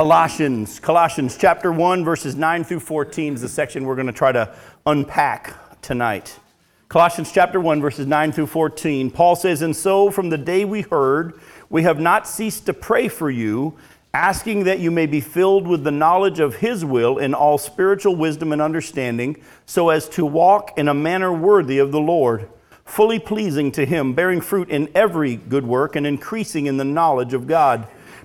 Colossians, Colossians chapter 1, verses 9 through 14 is the section we're going to try to unpack tonight. Colossians chapter 1, verses 9 through 14. Paul says, And so from the day we heard, we have not ceased to pray for you, asking that you may be filled with the knowledge of his will in all spiritual wisdom and understanding, so as to walk in a manner worthy of the Lord, fully pleasing to him, bearing fruit in every good work and increasing in the knowledge of God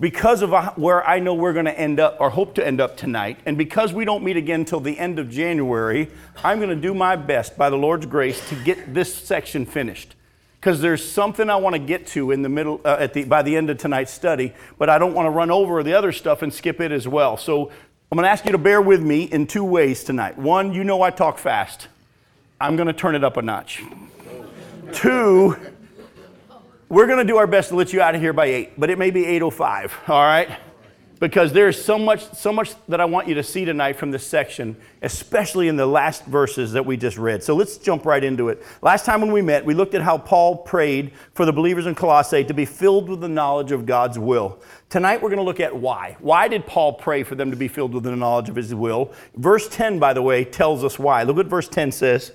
because of where I know we're going to end up or hope to end up tonight, and because we don't meet again until the end of January, I'm going to do my best by the Lord's grace to get this section finished. Because there's something I want to get to in the middle, uh, at the, by the end of tonight's study, but I don't want to run over the other stuff and skip it as well. So I'm going to ask you to bear with me in two ways tonight. One, you know I talk fast. I'm going to turn it up a notch. Two, we're going to do our best to let you out of here by 8, but it may be 8:05, all right? Because there's so much so much that I want you to see tonight from this section, especially in the last verses that we just read. So let's jump right into it. Last time when we met, we looked at how Paul prayed for the believers in Colossae to be filled with the knowledge of God's will. Tonight we're going to look at why. Why did Paul pray for them to be filled with the knowledge of his will? Verse 10 by the way tells us why. Look what verse 10 says.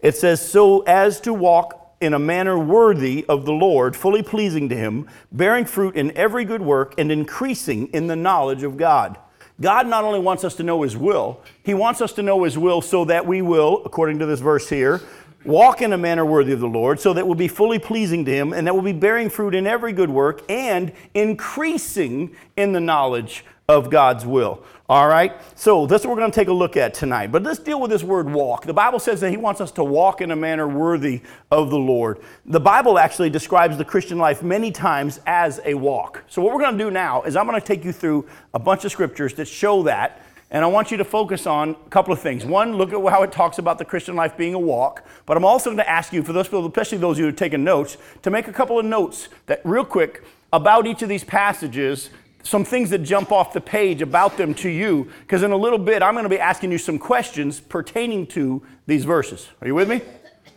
It says so as to walk in a manner worthy of the Lord, fully pleasing to Him, bearing fruit in every good work, and increasing in the knowledge of God. God not only wants us to know His will, He wants us to know His will so that we will, according to this verse here, walk in a manner worthy of the Lord, so that we'll be fully pleasing to Him, and that we'll be bearing fruit in every good work, and increasing in the knowledge of God's will. All right? So that's what we're going to take a look at tonight. But let's deal with this word walk. The Bible says that He wants us to walk in a manner worthy of the Lord. The Bible actually describes the Christian life many times as a walk. So what we're going to do now is I'm going to take you through a bunch of scriptures that show that. And I want you to focus on a couple of things. One, look at how it talks about the Christian life being a walk. But I'm also going to ask you, for those people, especially those of you who are taking notes, to make a couple of notes that real quick about each of these passages some things that jump off the page about them to you, because in a little bit I'm going to be asking you some questions pertaining to these verses. Are you with me?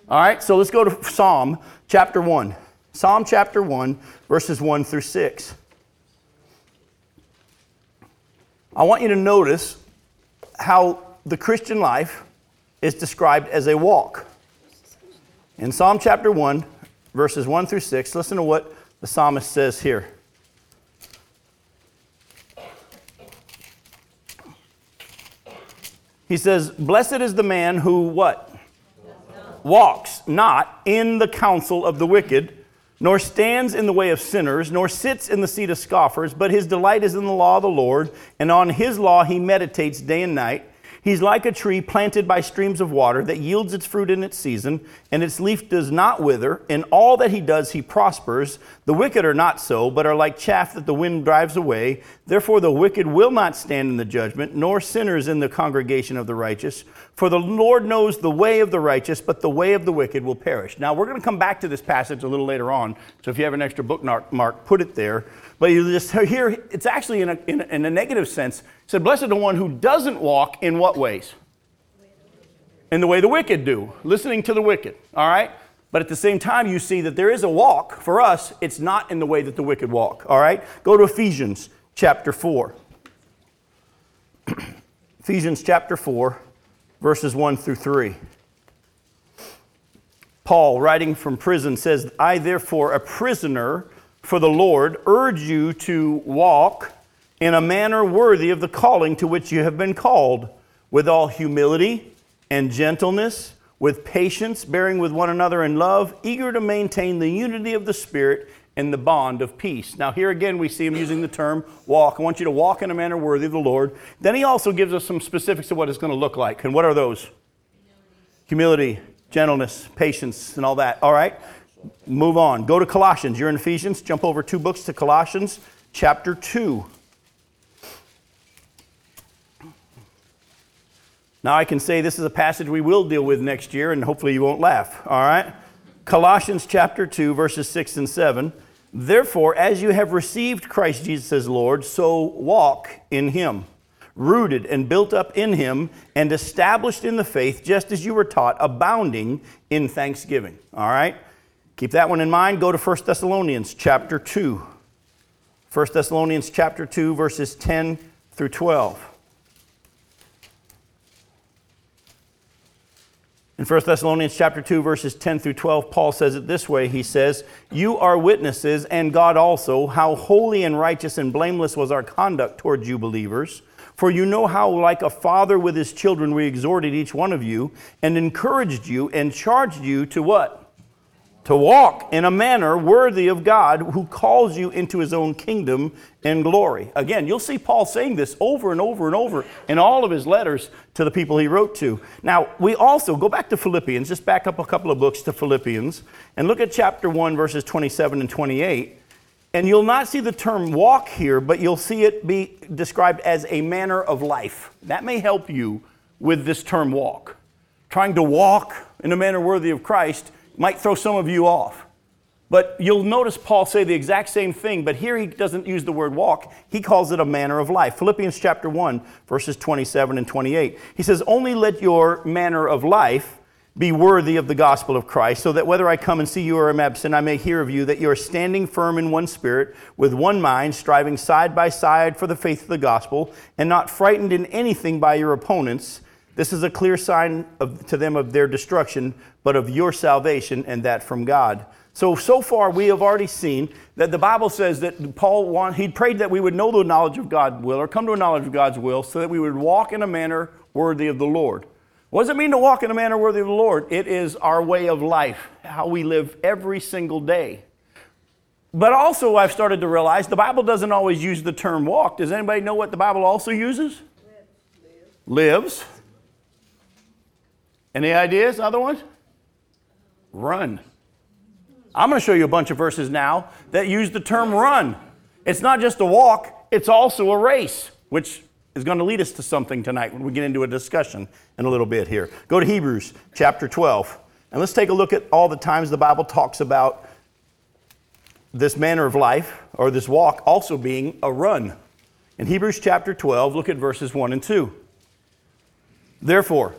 All right, so let's go to Psalm chapter 1. Psalm chapter 1, verses 1 through 6. I want you to notice how the Christian life is described as a walk. In Psalm chapter 1, verses 1 through 6, listen to what the psalmist says here. He says, Blessed is the man who what? Walks not in the counsel of the wicked, nor stands in the way of sinners, nor sits in the seat of scoffers, but his delight is in the law of the Lord, and on his law he meditates day and night. He's like a tree planted by streams of water that yields its fruit in its season, and its leaf does not wither. In all that he does, he prospers. The wicked are not so, but are like chaff that the wind drives away. Therefore, the wicked will not stand in the judgment, nor sinners in the congregation of the righteous. For the Lord knows the way of the righteous, but the way of the wicked will perish. Now, we're going to come back to this passage a little later on. So if you have an extra bookmark, put it there. But you just hear it's actually in a, in a, in a negative sense. It said, Blessed the one who doesn't walk in what ways? In the way the wicked do, listening to the wicked. All right? But at the same time, you see that there is a walk. For us, it's not in the way that the wicked walk. All right? Go to Ephesians chapter 4. Ephesians chapter 4, verses 1 through 3. Paul, writing from prison, says, I therefore, a prisoner, for the Lord urge you to walk in a manner worthy of the calling to which you have been called, with all humility and gentleness, with patience, bearing with one another in love, eager to maintain the unity of the Spirit and the bond of peace. Now, here again, we see him using the term walk. I want you to walk in a manner worthy of the Lord. Then he also gives us some specifics of what it's going to look like. And what are those? Humility, gentleness, patience, and all that. All right? Move on. Go to Colossians. You're in Ephesians. Jump over two books to Colossians chapter 2. Now, I can say this is a passage we will deal with next year, and hopefully you won't laugh, all right? Colossians chapter 2, verses 6 and 7. Therefore, as you have received Christ Jesus as Lord, so walk in him, rooted and built up in him, and established in the faith, just as you were taught, abounding in thanksgiving. All right? Keep that one in mind. Go to 1 Thessalonians chapter 2. 1 Thessalonians chapter 2, verses 10 through 12. In 1 Thessalonians chapter 2 verses 10 through 12 Paul says it this way he says you are witnesses and God also how holy and righteous and blameless was our conduct towards you believers for you know how like a father with his children we exhorted each one of you and encouraged you and charged you to what to walk in a manner worthy of God who calls you into his own kingdom and glory. Again, you'll see Paul saying this over and over and over in all of his letters to the people he wrote to. Now, we also go back to Philippians, just back up a couple of books to Philippians, and look at chapter 1, verses 27 and 28. And you'll not see the term walk here, but you'll see it be described as a manner of life. That may help you with this term walk. Trying to walk in a manner worthy of Christ might throw some of you off. But you'll notice Paul say the exact same thing, but here he doesn't use the word walk. He calls it a manner of life. Philippians chapter 1, verses 27 and 28. He says, Only let your manner of life be worthy of the gospel of Christ, so that whether I come and see you or am absent, I may hear of you that you are standing firm in one spirit, with one mind, striving side by side for the faith of the gospel, and not frightened in anything by your opponents this is a clear sign of, to them of their destruction, but of your salvation, and that from God. So, so far we have already seen that the Bible says that Paul want, he prayed that we would know the knowledge of God's will, or come to a knowledge of God's will, so that we would walk in a manner worthy of the Lord. What does it mean to walk in a manner worthy of the Lord? It is our way of life, how we live every single day. But also, I've started to realize the Bible doesn't always use the term walk. Does anybody know what the Bible also uses? Lives. Lives. Any ideas, other ones? Run. I'm going to show you a bunch of verses now that use the term run. It's not just a walk, it's also a race, which is going to lead us to something tonight when we get into a discussion in a little bit here. Go to Hebrews chapter 12, and let's take a look at all the times the Bible talks about this manner of life or this walk also being a run. In Hebrews chapter 12, look at verses 1 and 2. Therefore,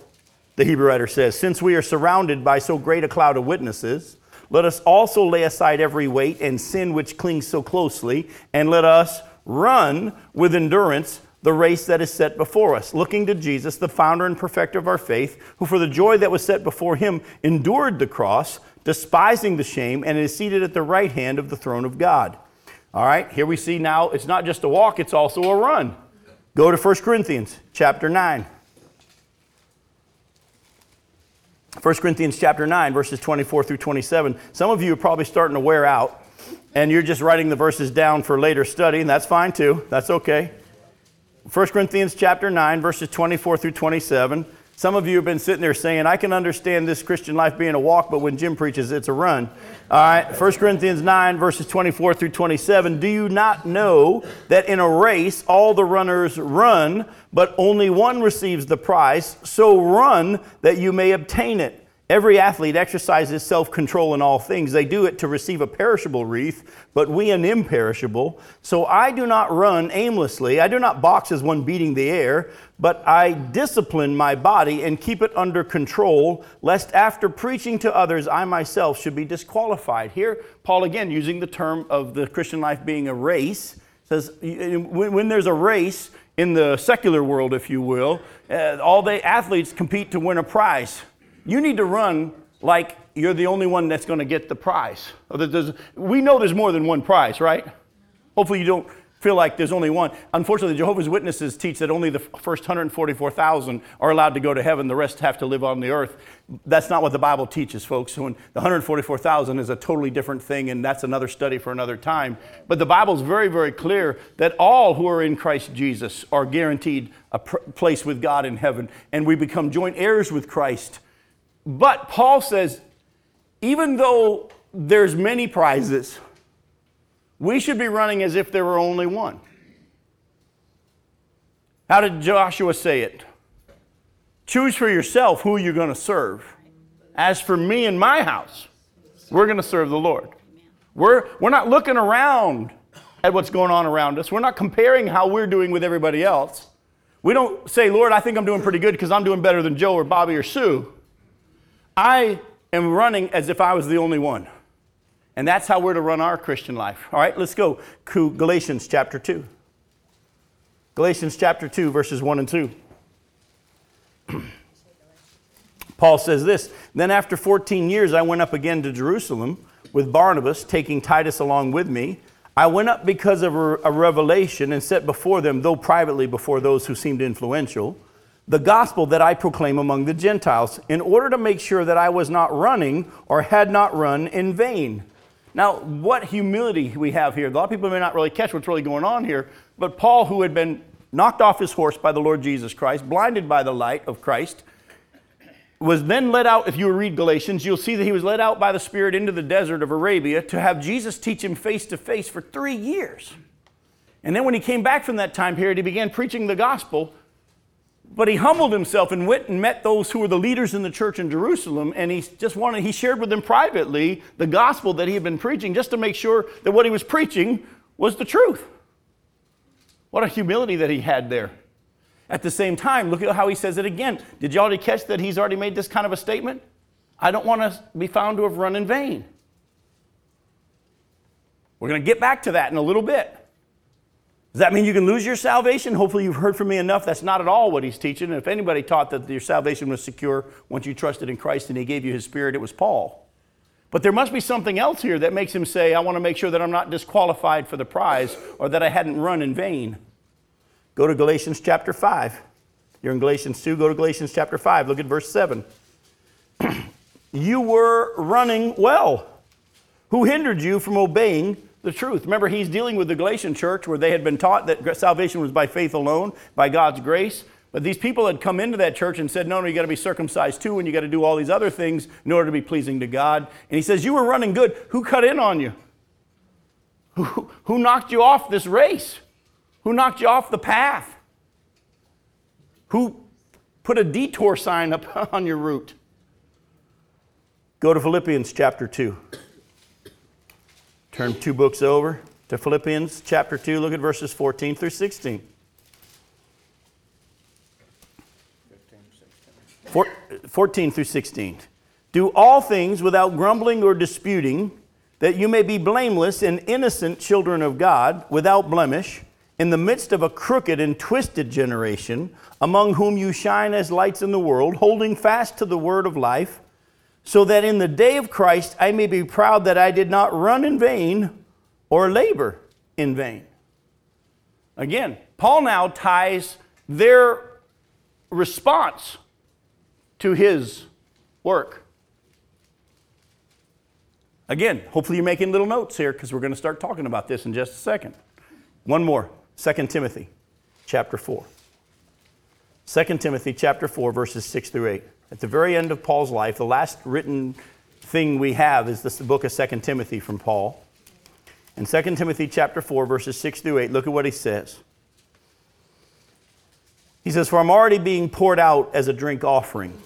the Hebrew writer says, Since we are surrounded by so great a cloud of witnesses, let us also lay aside every weight and sin which clings so closely, and let us run with endurance the race that is set before us, looking to Jesus, the founder and perfecter of our faith, who for the joy that was set before him endured the cross, despising the shame, and is seated at the right hand of the throne of God. All right, here we see now it's not just a walk, it's also a run. Go to 1 Corinthians chapter 9. 1 Corinthians chapter 9, verses 24 through 27. Some of you are probably starting to wear out, and you're just writing the verses down for later study, and that's fine too. That's okay. 1 Corinthians chapter 9, verses 24 through 27. Some of you have been sitting there saying, I can understand this Christian life being a walk, but when Jim preaches, it's a run. All right, 1 Corinthians 9, verses 24 through 27. Do you not know that in a race all the runners run, but only one receives the prize? So run that you may obtain it. Every athlete exercises self control in all things. They do it to receive a perishable wreath, but we an imperishable. So I do not run aimlessly. I do not box as one beating the air, but I discipline my body and keep it under control, lest after preaching to others, I myself should be disqualified. Here, Paul again using the term of the Christian life being a race says when there's a race in the secular world, if you will, uh, all the athletes compete to win a prize. You need to run like you're the only one that's going to get the prize. We know there's more than one prize, right? Hopefully, you don't feel like there's only one. Unfortunately, Jehovah's Witnesses teach that only the first 144,000 are allowed to go to heaven, the rest have to live on the earth. That's not what the Bible teaches, folks. When the 144,000 is a totally different thing, and that's another study for another time. But the Bible is very, very clear that all who are in Christ Jesus are guaranteed a pr- place with God in heaven, and we become joint heirs with Christ but Paul says, even though there's many prizes, we should be running as if there were only one. How did Joshua say it? Choose for yourself who you're going to serve. As for me and my house, we're going to serve the Lord. We're, we're not looking around at what's going on around us. We're not comparing how we're doing with everybody else. We don't say, Lord, I think I'm doing pretty good because I'm doing better than Joe or Bobby or Sue. I am running as if I was the only one. And that's how we're to run our Christian life. All right, let's go to Galatians chapter 2. Galatians chapter 2, verses 1 and 2. Paul says this Then after 14 years, I went up again to Jerusalem with Barnabas, taking Titus along with me. I went up because of a revelation and set before them, though privately before those who seemed influential, the gospel that I proclaim among the Gentiles, in order to make sure that I was not running or had not run in vain. Now, what humility we have here. A lot of people may not really catch what's really going on here, but Paul, who had been knocked off his horse by the Lord Jesus Christ, blinded by the light of Christ, was then led out. If you read Galatians, you'll see that he was led out by the Spirit into the desert of Arabia to have Jesus teach him face to face for three years. And then when he came back from that time period, he began preaching the gospel but he humbled himself and went and met those who were the leaders in the church in Jerusalem, and he just wanted, he shared with them privately the gospel that he had been preaching just to make sure that what he was preaching was the truth. What a humility that he had there. At the same time, look at how he says it again. Did you already catch that he's already made this kind of a statement? I don't want to be found to have run in vain. We're going to get back to that in a little bit. Does that mean you can lose your salvation? Hopefully, you've heard from me enough. That's not at all what he's teaching. And if anybody taught that your salvation was secure once you trusted in Christ and he gave you his spirit, it was Paul. But there must be something else here that makes him say, I want to make sure that I'm not disqualified for the prize or that I hadn't run in vain. Go to Galatians chapter 5. You're in Galatians 2, go to Galatians chapter 5. Look at verse 7. you were running well. Who hindered you from obeying the truth. Remember, he's dealing with the Galatian church where they had been taught that salvation was by faith alone, by God's grace. But these people had come into that church and said, no, no, you got to be circumcised too, and you got to do all these other things in order to be pleasing to God. And he says, You were running good. Who cut in on you? Who, who knocked you off this race? Who knocked you off the path? Who put a detour sign up on your route? Go to Philippians chapter 2. Turn two books over to Philippians chapter 2. Look at verses 14 through 16. 14 through 16. Do all things without grumbling or disputing, that you may be blameless and innocent children of God, without blemish, in the midst of a crooked and twisted generation, among whom you shine as lights in the world, holding fast to the word of life so that in the day of Christ I may be proud that I did not run in vain or labor in vain. Again, Paul now ties their response to his work. Again, hopefully you're making little notes here because we're going to start talking about this in just a second. One more, 2 Timothy chapter 4. 2 Timothy chapter 4 verses 6 through 8 at the very end of Paul's life, the last written thing we have is this the book of 2 Timothy from Paul. In 2 Timothy chapter 4, verses 6 through 8, look at what he says. He says, For I'm already being poured out as a drink offering,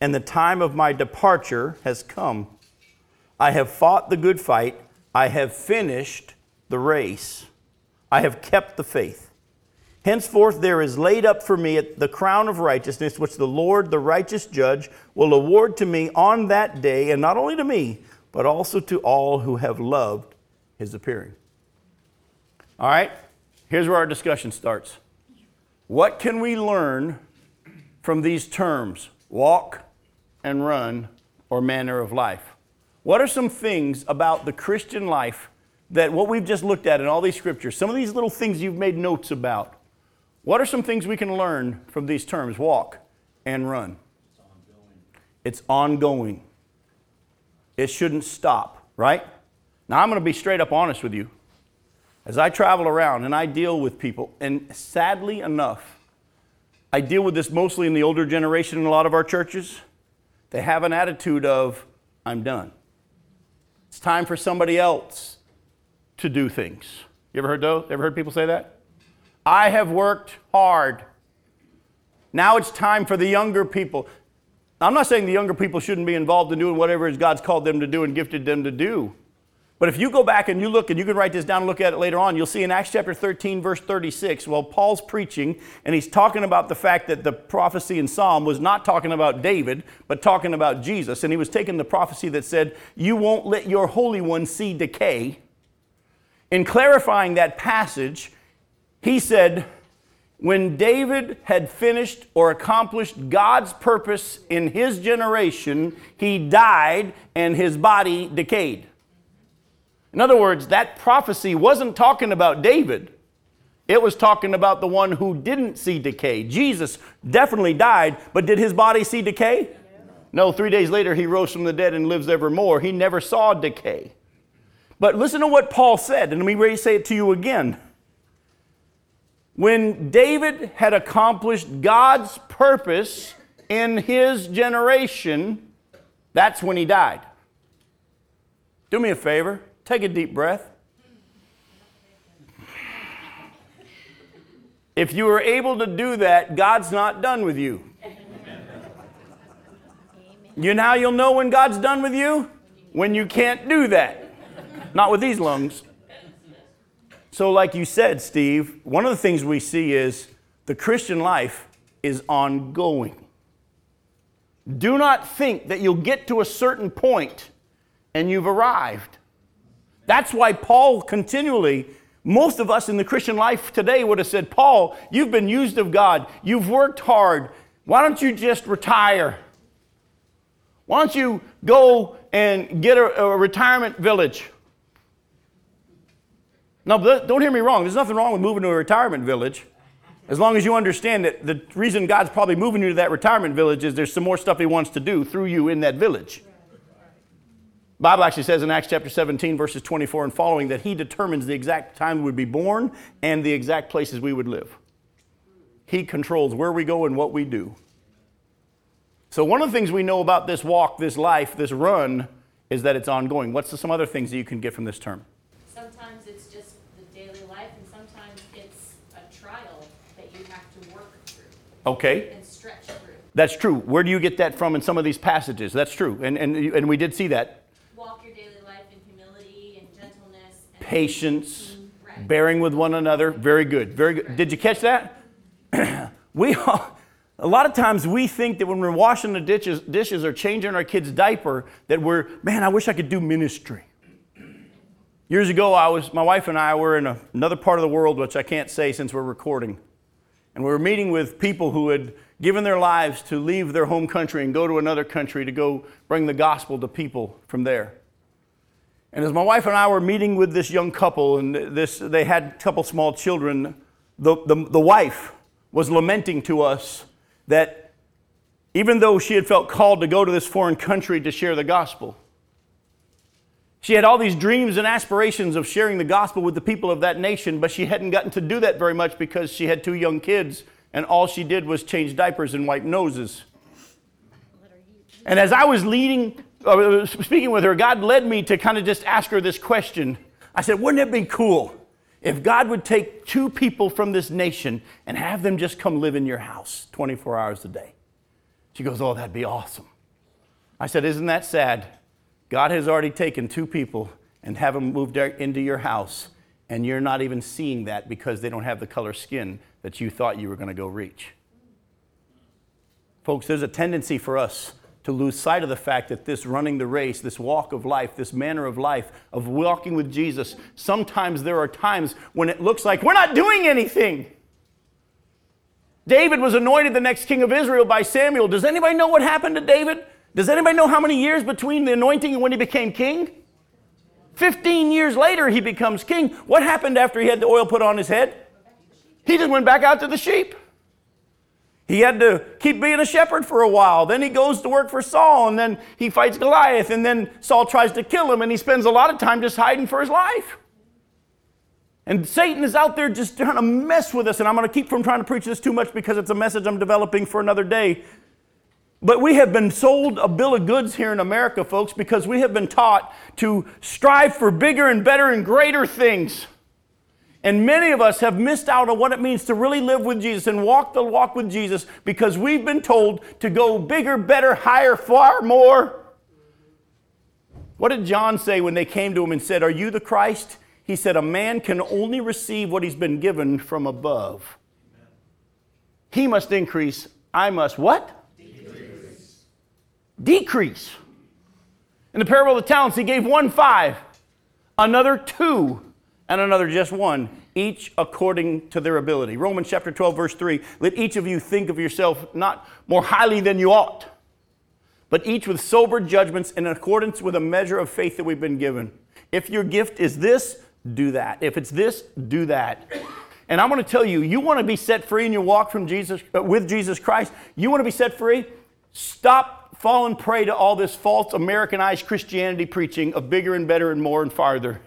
and the time of my departure has come. I have fought the good fight, I have finished the race, I have kept the faith. Henceforth, there is laid up for me the crown of righteousness, which the Lord, the righteous judge, will award to me on that day, and not only to me, but also to all who have loved his appearing. All right, here's where our discussion starts. What can we learn from these terms, walk and run, or manner of life? What are some things about the Christian life that what we've just looked at in all these scriptures, some of these little things you've made notes about, what are some things we can learn from these terms, walk and run? It's ongoing. It's ongoing. It shouldn't stop, right? Now, I'm going to be straight up honest with you. As I travel around and I deal with people, and sadly enough, I deal with this mostly in the older generation in a lot of our churches. They have an attitude of, I'm done. It's time for somebody else to do things. You ever heard those? Ever heard people say that? I have worked hard. Now it's time for the younger people. I'm not saying the younger people shouldn't be involved in doing whatever God's called them to do and gifted them to do. But if you go back and you look, and you can write this down and look at it later on, you'll see in Acts chapter 13, verse 36, while Paul's preaching, and he's talking about the fact that the prophecy in Psalm was not talking about David, but talking about Jesus. And he was taking the prophecy that said, You won't let your Holy One see decay. In clarifying that passage, he said, When David had finished or accomplished God's purpose in his generation, he died and his body decayed. In other words, that prophecy wasn't talking about David. It was talking about the one who didn't see decay. Jesus definitely died, but did his body see decay? No, three days later he rose from the dead and lives evermore. He never saw decay. But listen to what Paul said, and let me say it to you again. When David had accomplished God's purpose in his generation, that's when he died. Do me a favor. Take a deep breath. If you are able to do that, God's not done with you. You know how you'll know when God's done with you? When you can't do that. Not with these lungs. So, like you said, Steve, one of the things we see is the Christian life is ongoing. Do not think that you'll get to a certain point and you've arrived. That's why Paul continually, most of us in the Christian life today would have said, Paul, you've been used of God. You've worked hard. Why don't you just retire? Why don't you go and get a, a retirement village? Now, don't hear me wrong. There's nothing wrong with moving to a retirement village. As long as you understand that the reason God's probably moving you to that retirement village is there's some more stuff He wants to do through you in that village. Bible actually says in Acts chapter 17, verses 24 and following, that he determines the exact time we would be born and the exact places we would live. He controls where we go and what we do. So, one of the things we know about this walk, this life, this run, is that it's ongoing. What's the, some other things that you can get from this term? Sometimes it's just the daily life, and sometimes it's a trial that you have to work through. Okay. And stretch through. That's true. Where do you get that from in some of these passages? That's true. And, and, and we did see that Walk your daily life in humility and gentleness. And patience, bearing with one another. Very good. Very good. Did you catch that? we all, a lot of times we think that when we're washing the dishes, dishes or changing our kid's diaper, that we're, man, I wish I could do ministry. Years ago, I was, my wife and I were in a, another part of the world, which I can't say since we're recording. And we were meeting with people who had given their lives to leave their home country and go to another country to go bring the gospel to people from there. And as my wife and I were meeting with this young couple, and this, they had a couple small children, the, the, the wife was lamenting to us that even though she had felt called to go to this foreign country to share the gospel, she had all these dreams and aspirations of sharing the gospel with the people of that nation, but she hadn't gotten to do that very much because she had two young kids, and all she did was change diapers and wipe noses. And as I was leading uh, speaking with her, God led me to kind of just ask her this question. I said, Wouldn't it be cool if God would take two people from this nation and have them just come live in your house 24 hours a day? She goes, Oh, that'd be awesome. I said, Isn't that sad? God has already taken two people and have them moved into your house, and you're not even seeing that because they don't have the color skin that you thought you were going to go reach. Folks, there's a tendency for us to lose sight of the fact that this running the race, this walk of life, this manner of life, of walking with Jesus, sometimes there are times when it looks like we're not doing anything. David was anointed the next king of Israel by Samuel. Does anybody know what happened to David? Does anybody know how many years between the anointing and when he became king? 15 years later, he becomes king. What happened after he had the oil put on his head? He just went back out to the sheep. He had to keep being a shepherd for a while. Then he goes to work for Saul, and then he fights Goliath, and then Saul tries to kill him, and he spends a lot of time just hiding for his life. And Satan is out there just trying to mess with us, and I'm going to keep from trying to preach this too much because it's a message I'm developing for another day. But we have been sold a bill of goods here in America, folks, because we have been taught to strive for bigger and better and greater things. And many of us have missed out on what it means to really live with Jesus and walk the walk with Jesus because we've been told to go bigger, better, higher, far more. What did John say when they came to him and said, Are you the Christ? He said, A man can only receive what he's been given from above. He must increase, I must what? Decrease. In the parable of the talents, he gave one five, another two and another just one, each according to their ability. Romans chapter 12, verse 3 let each of you think of yourself not more highly than you ought, but each with sober judgments in accordance with a measure of faith that we've been given. If your gift is this, do that. If it's this, do that. And I'm going to tell you, you want to be set free in your walk from Jesus uh, with Jesus Christ. You want to be set free? Stop falling prey to all this false Americanized Christianity preaching of bigger and better and more and farther.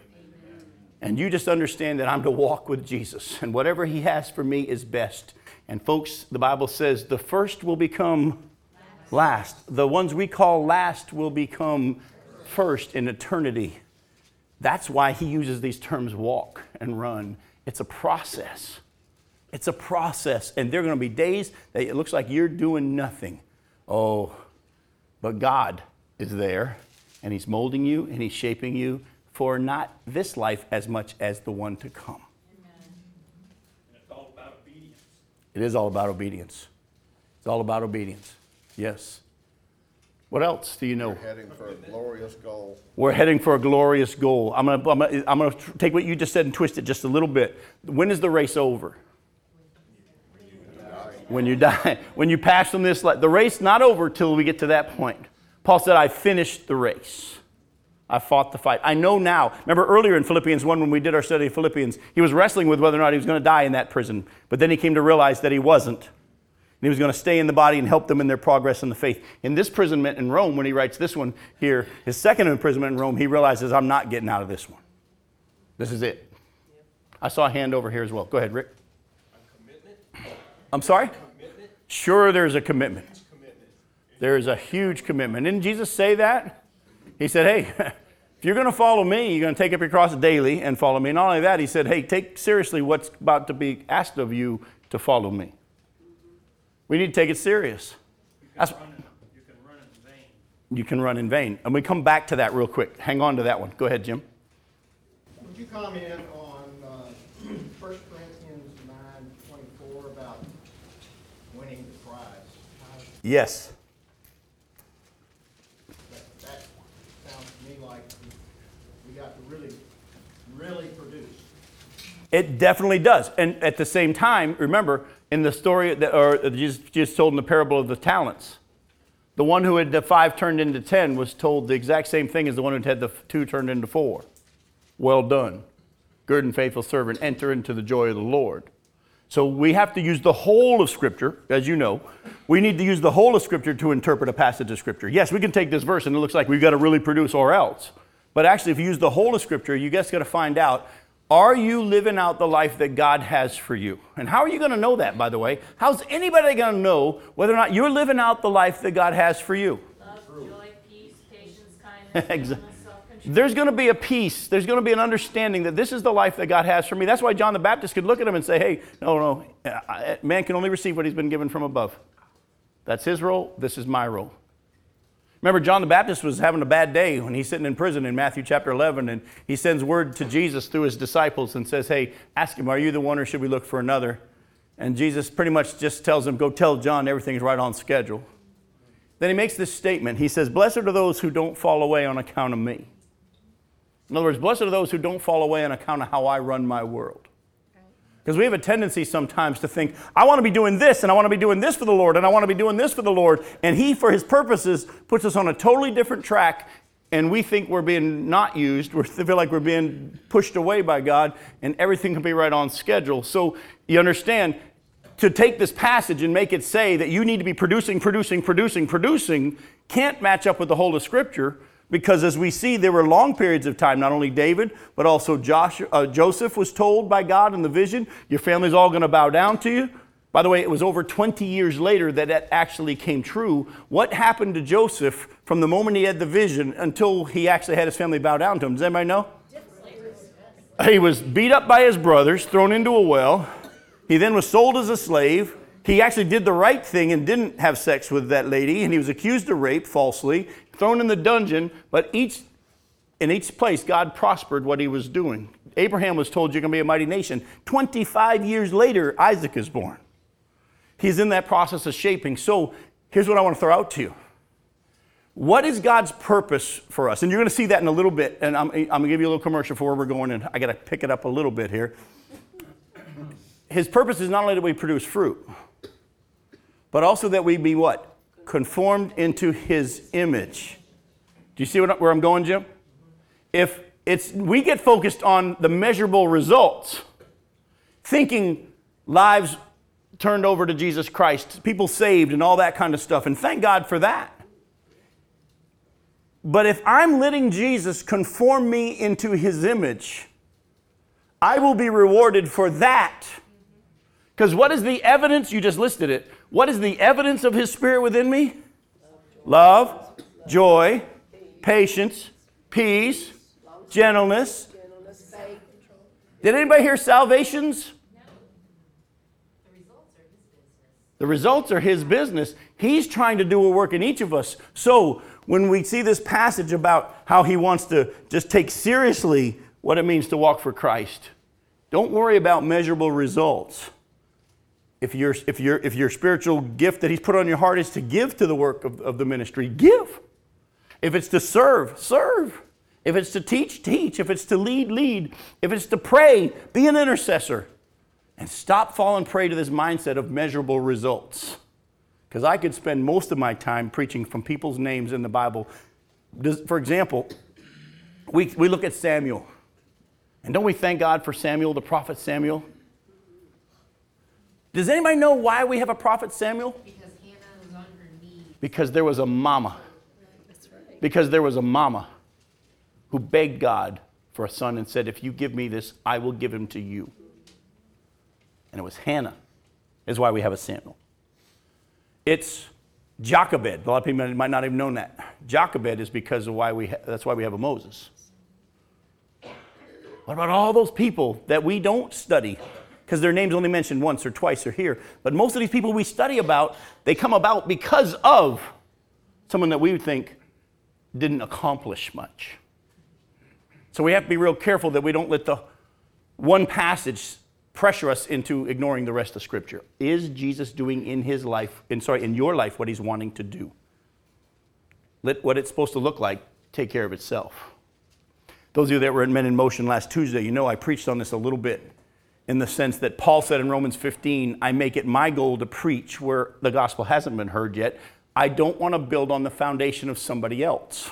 And you just understand that I'm to walk with Jesus, and whatever He has for me is best. And folks, the Bible says the first will become last. The ones we call last will become first in eternity. That's why He uses these terms walk and run. It's a process. It's a process. And there are going to be days that it looks like you're doing nothing. Oh, but God is there, and He's molding you, and He's shaping you, for not this life as much as the one to come. it's all about obedience. It is all about obedience. It's all about obedience. Yes. What else do you know? We're heading for a glorious goal. We're heading for a glorious goal. I'm going to I'm gonna, I'm gonna take what you just said and twist it just a little bit. When is the race over? When you die. When you pass from this life. The race not over till we get to that point. Paul said, I finished the race. I fought the fight. I know now. Remember earlier in Philippians 1 when we did our study of Philippians, he was wrestling with whether or not he was going to die in that prison. But then he came to realize that he wasn't. And he was going to stay in the body and help them in their progress in the faith. In this imprisonment in Rome, when he writes this one here, his second imprisonment in Rome, he realizes, I'm not getting out of this one. This is it. I saw a hand over here as well. Go ahead, Rick. I'm sorry? Sure, there's a commitment. There is a huge commitment. Didn't Jesus say that? He said, Hey, if you're going to follow me, you're going to take up your cross daily and follow me. Not only that, he said, Hey, take seriously what's about to be asked of you to follow me. We need to take it serious. You can, run, in, you can run in vain. You can run in vain. And we come back to that real quick. Hang on to that one. Go ahead, Jim. Would you comment on uh, 1 Corinthians 9:24 about winning the prize? How- Yes. That that sounds to me like we- got to really, really produce. It definitely does. And at the same time, remember, in the story that or Jesus just told in the parable of the talents, the one who had the five turned into ten was told the exact same thing as the one who had the two turned into four. Well done, good and faithful servant, enter into the joy of the Lord. So we have to use the whole of Scripture, as you know. We need to use the whole of Scripture to interpret a passage of Scripture. Yes, we can take this verse and it looks like we've got to really produce or else. But actually, if you use the whole of Scripture, you guys got to find out are you living out the life that God has for you? And how are you going to know that, by the way? How's anybody going to know whether or not you're living out the life that God has for you? Love, joy, peace, patience, kindness, Exactly. There's going to be a peace. There's going to be an understanding that this is the life that God has for me. That's why John the Baptist could look at him and say, hey, no, no, man can only receive what he's been given from above. That's his role. This is my role. Remember, John the Baptist was having a bad day when he's sitting in prison in Matthew chapter 11, and he sends word to Jesus through his disciples and says, Hey, ask him, are you the one or should we look for another? And Jesus pretty much just tells him, Go tell John everything's right on schedule. Then he makes this statement. He says, Blessed are those who don't fall away on account of me. In other words, blessed are those who don't fall away on account of how I run my world. Because we have a tendency sometimes to think, I want to be doing this, and I want to be doing this for the Lord, and I want to be doing this for the Lord. And He, for His purposes, puts us on a totally different track, and we think we're being not used. We feel like we're being pushed away by God, and everything can be right on schedule. So you understand, to take this passage and make it say that you need to be producing, producing, producing, producing, can't match up with the whole of Scripture because as we see, there were long periods of time, not only David, but also Joshua, uh, Joseph was told by God in the vision, your family's all going to bow down to you. By the way, it was over 20 years later that that actually came true. What happened to Joseph from the moment he had the vision until he actually had his family bow down to him? Does anybody know? He was beat up by his brothers, thrown into a well. He then was sold as a slave. He actually did the right thing and didn't have sex with that lady, and he was accused of rape falsely, thrown in the dungeon. But each, in each place, God prospered what he was doing. Abraham was told, You're going to be a mighty nation. 25 years later, Isaac is born. He's in that process of shaping. So here's what I want to throw out to you. What is God's purpose for us? And you're going to see that in a little bit. And I'm, I'm going to give you a little commercial for where we're going, and I got to pick it up a little bit here. His purpose is not only that we produce fruit, but also that we be what? Conformed into his image. Do you see what, where I'm going, Jim? If it's, we get focused on the measurable results, thinking lives turned over to Jesus Christ, people saved, and all that kind of stuff, and thank God for that. But if I'm letting Jesus conform me into his image, I will be rewarded for that. Because what is the evidence? You just listed it. What is the evidence of his spirit within me? Love, joy, patience, peace, gentleness. Did anybody hear salvations? The results are his business. He's trying to do a work in each of us. So when we see this passage about how he wants to just take seriously what it means to walk for Christ, don't worry about measurable results. If your, if, your, if your spiritual gift that he's put on your heart is to give to the work of, of the ministry, give. If it's to serve, serve. If it's to teach, teach. If it's to lead, lead. If it's to pray, be an intercessor. And stop falling prey to this mindset of measurable results. Because I could spend most of my time preaching from people's names in the Bible. For example, we, we look at Samuel. And don't we thank God for Samuel, the prophet Samuel? Does anybody know why we have a prophet Samuel? Because Hannah was on her knees. Because there was a mama. That's right. Because there was a mama who begged God for a son and said, If you give me this, I will give him to you. And it was Hannah, is why we have a Samuel. It's Jochebed. A lot of people might not even know that. Jochebed is because of why we ha- that's why we have a Moses. What about all those people that we don't study? Because their names only mentioned once or twice or here. But most of these people we study about, they come about because of someone that we would think didn't accomplish much. So we have to be real careful that we don't let the one passage pressure us into ignoring the rest of Scripture. Is Jesus doing in his life, in sorry, in your life, what he's wanting to do? Let what it's supposed to look like take care of itself. Those of you that were at Men in Motion last Tuesday, you know I preached on this a little bit in the sense that Paul said in Romans 15, I make it my goal to preach where the gospel hasn't been heard yet. I don't want to build on the foundation of somebody else.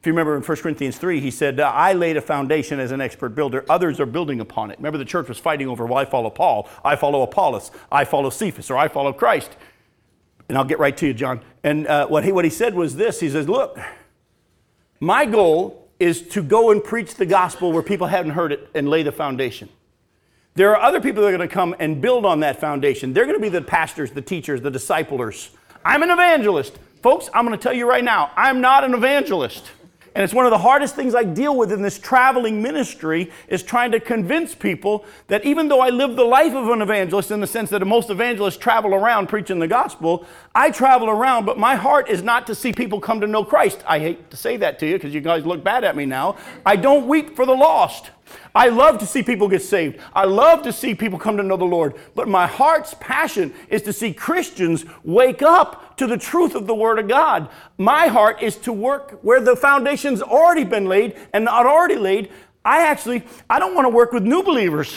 If you remember in 1 Corinthians 3, he said, I laid a foundation as an expert builder. Others are building upon it. Remember, the church was fighting over, well, I follow Paul, I follow Apollos, I follow Cephas, or I follow Christ. And I'll get right to you, John. And uh, what, he, what he said was this He says, Look, my goal is to go and preach the gospel where people haven't heard it and lay the foundation. There are other people that are going to come and build on that foundation. They're going to be the pastors, the teachers, the disciplers. I'm an evangelist. Folks, I'm going to tell you right now, I'm not an evangelist. And it's one of the hardest things I deal with in this traveling ministry is trying to convince people that even though I live the life of an evangelist in the sense that most evangelists travel around preaching the gospel, I travel around, but my heart is not to see people come to know Christ. I hate to say that to you because you guys look bad at me now. I don't weep for the lost. I love to see people get saved. I love to see people come to know the Lord. But my heart's passion is to see Christians wake up to the truth of the Word of God. My heart is to work where the foundation's already been laid and not already laid. I actually, I don't want to work with new believers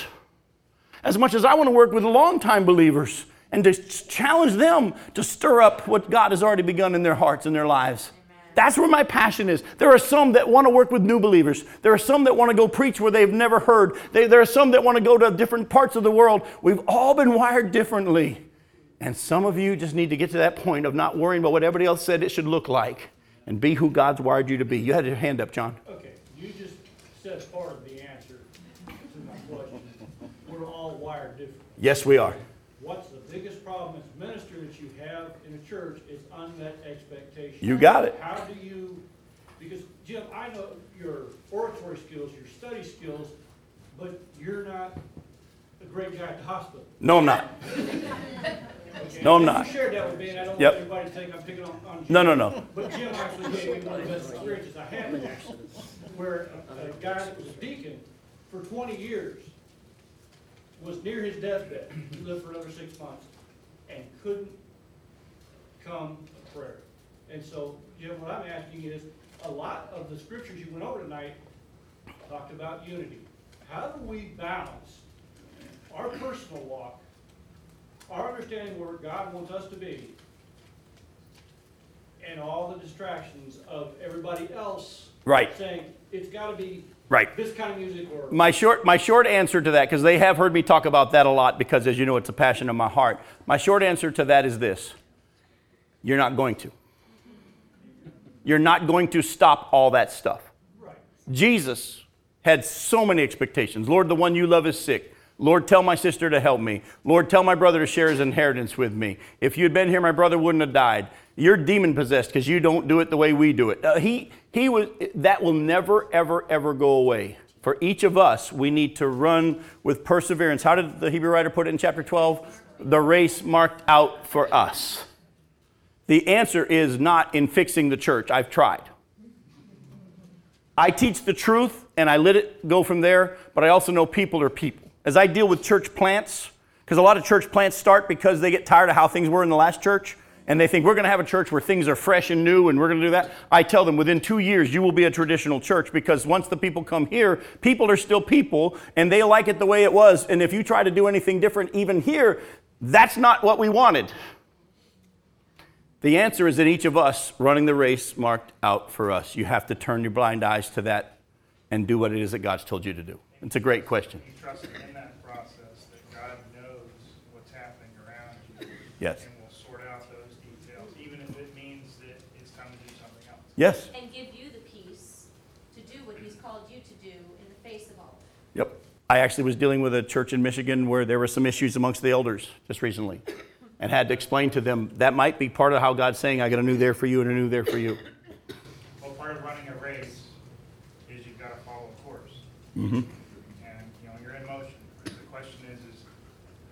as much as I want to work with longtime believers and to challenge them to stir up what God has already begun in their hearts and their lives. That's where my passion is. There are some that want to work with new believers. There are some that want to go preach where they've never heard. They, there are some that want to go to different parts of the world. We've all been wired differently. And some of you just need to get to that point of not worrying about what everybody else said it should look like and be who God's wired you to be. You had your hand up, John. Okay, you just said part of the answer to my question. We're all wired different. Yes, we are. What's the biggest problem as a minister that you have in a church is unmet expectations. You got it. How do you, because Jim, I know your oratory skills, your study skills but you're not a great guy at the hospital. No, I'm not. okay? No, I'm not. You shared that with me, and I don't Yep. want anybody to think I'm picking on, on. No, Jim. no, no. But Jim actually gave me one of the best experiences I had, an accident where a, a guy that was a deacon for twenty years was near his deathbed, he lived for another six months, and couldn't come to prayer. And so, Jim, what I'm asking is, a lot of the scriptures you went over tonight talked about unity. How do we balance our personal walk, our understanding where God wants us to be, and all the distractions of everybody else Right. saying, it's gotta be Right. this kind of music or My short, my short answer to that, because they have heard me talk about that a lot, because as you know, it's a passion of my heart. My short answer to that is this you're not going to. You're not going to stop all that stuff. Right. Jesus had so many expectations. Lord, the one you love is sick. Lord, tell my sister to help me. Lord, tell my brother to share his inheritance with me. If you'd been here, my brother wouldn't have died. You're demon possessed because you don't do it the way we do it. Uh, he, he was, that will never, ever, ever go away. For each of us, we need to run with perseverance. How did the Hebrew writer put it in chapter 12? The race marked out for us. The answer is not in fixing the church. I've tried. I teach the truth and I let it go from there, but I also know people are people. As I deal with church plants, because a lot of church plants start because they get tired of how things were in the last church, and they think we're going to have a church where things are fresh and new and we're going to do that. I tell them within two years you will be a traditional church because once the people come here, people are still people and they like it the way it was. And if you try to do anything different, even here, that's not what we wanted. The answer is in each of us running the race marked out for us. You have to turn your blind eyes to that and do what it is that God's told you to do. It's a great question. You trust in that process that God knows what's happening around you. Yes. And will sort out those details, even if it means that it's time to do something else. Yes. And give you the peace to do what he's called you to do in the face of all of it. Yep. I actually was dealing with a church in Michigan where there were some issues amongst the elders just recently and had to explain to them that might be part of how God's saying, I got a new there for you and a new there for you. Well, part of running a race is you've got to follow a course. Mm-hmm. And, you know, you're in motion. The question is, is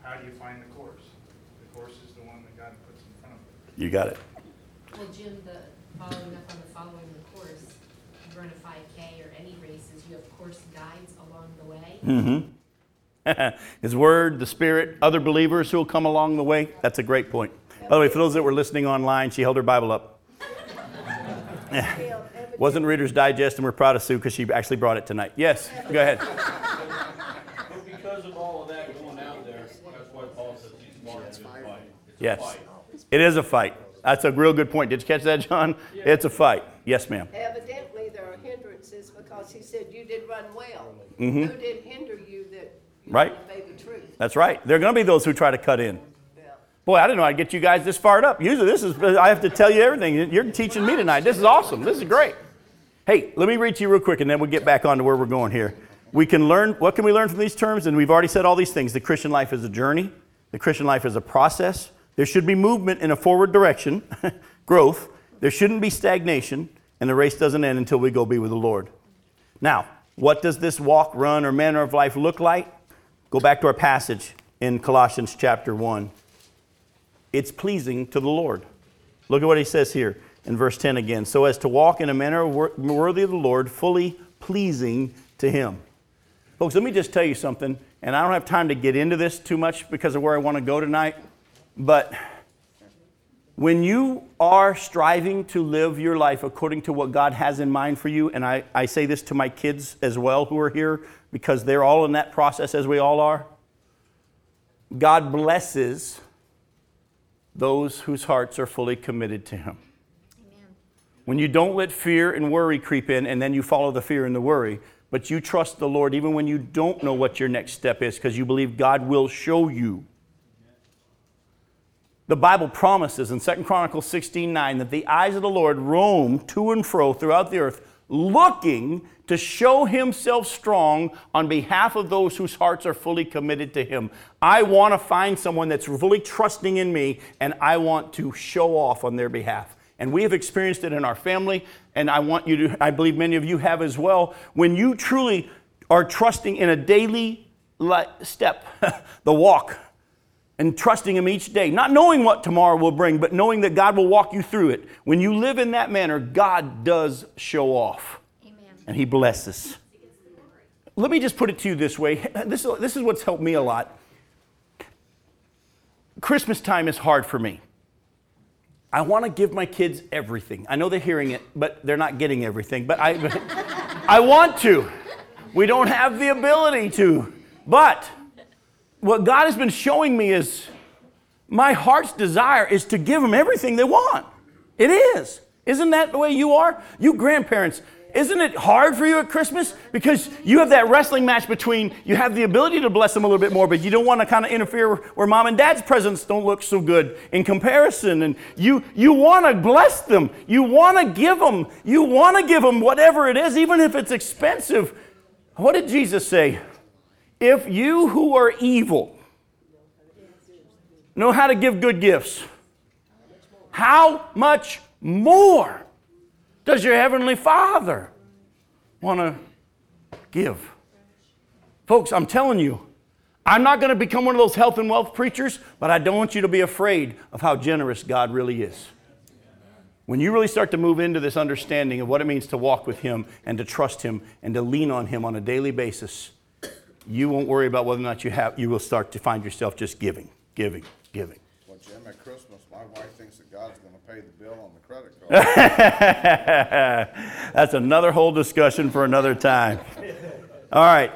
how do you find the course? The course is the one that God puts in front of you. You got it. Well, Jim, the, following up on the following the course, you run a five K or any races, you have course guides along the way. Mm-hmm. His word, the Spirit, other believers who will come along the way. That's a great point. By the way, for those that were listening online, she held her Bible up. Wasn't Reader's Digest, and we're proud of Sue because she actually brought it tonight. Yes, go ahead. But because of all of that going out there, that's why Paul says he's marked as fight. It's a Yes, fight. it is a fight. That's a real good point. Did you catch that, John? It's a fight. Yes, ma'am. Evidently, there are hindrances because he said you did run well. Mhm. Who did hinder you that you Right. didn't obey the truth? That's right. There are going to be those who try to cut in. Boy, I didn't know I'd get you guys this fired up. Usually, this is, I have to tell you everything. You're teaching me tonight. This is awesome. This is great. Hey, let me read to you real quick and then we'll get back on to where we're going here. We can learn, what can we learn from these terms? And we've already said all these things. The Christian life is a journey, the Christian life is a process. There should be movement in a forward direction, growth. There shouldn't be stagnation, and the race doesn't end until we go be with the Lord. Now, what does this walk, run, or manner of life look like? Go back to our passage in Colossians chapter 1. It's pleasing to the Lord. Look at what he says here in verse 10 again. So as to walk in a manner worthy of the Lord, fully pleasing to him. Folks, let me just tell you something, and I don't have time to get into this too much because of where I want to go tonight, but when you are striving to live your life according to what God has in mind for you, and I, I say this to my kids as well who are here because they're all in that process as we all are, God blesses those whose hearts are fully committed to Him. Amen. When you don't let fear and worry creep in and then you follow the fear and the worry, but you trust the Lord even when you don't know what your next step is because you believe God will show you. The Bible promises in 2 Chronicles 16 9 that the eyes of the Lord roam to and fro throughout the earth, looking to show himself strong on behalf of those whose hearts are fully committed to him. I want to find someone that's fully trusting in me, and I want to show off on their behalf. And we have experienced it in our family, and I want you to, I believe many of you have as well. When you truly are trusting in a daily step, the walk, and trusting Him each day, not knowing what tomorrow will bring, but knowing that God will walk you through it. When you live in that manner, God does show off. And He blesses. Let me just put it to you this way this, this is what's helped me a lot. Christmas time is hard for me. I want to give my kids everything. I know they're hearing it, but they're not getting everything. But I, I want to. We don't have the ability to. But what God has been showing me is my heart's desire is to give them everything they want. It is. Isn't that the way you are? You grandparents, isn't it hard for you at Christmas? Because you have that wrestling match between you have the ability to bless them a little bit more, but you don't want to kind of interfere where mom and dad's presents don't look so good in comparison. And you you want to bless them. You want to give them. You want to give them whatever it is, even if it's expensive. What did Jesus say? If you who are evil know how to give good gifts, how much more does your Heavenly Father want to give? Folks, I'm telling you, I'm not going to become one of those health and wealth preachers, but I don't want you to be afraid of how generous God really is. When you really start to move into this understanding of what it means to walk with Him and to trust Him and to lean on Him on a daily basis, you won't worry about whether or not you have, you will start to find yourself just giving, giving, giving. Well, Jim, at Christmas, my wife thinks that God's gonna pay the bill on the credit card. That's another whole discussion for another time. All right.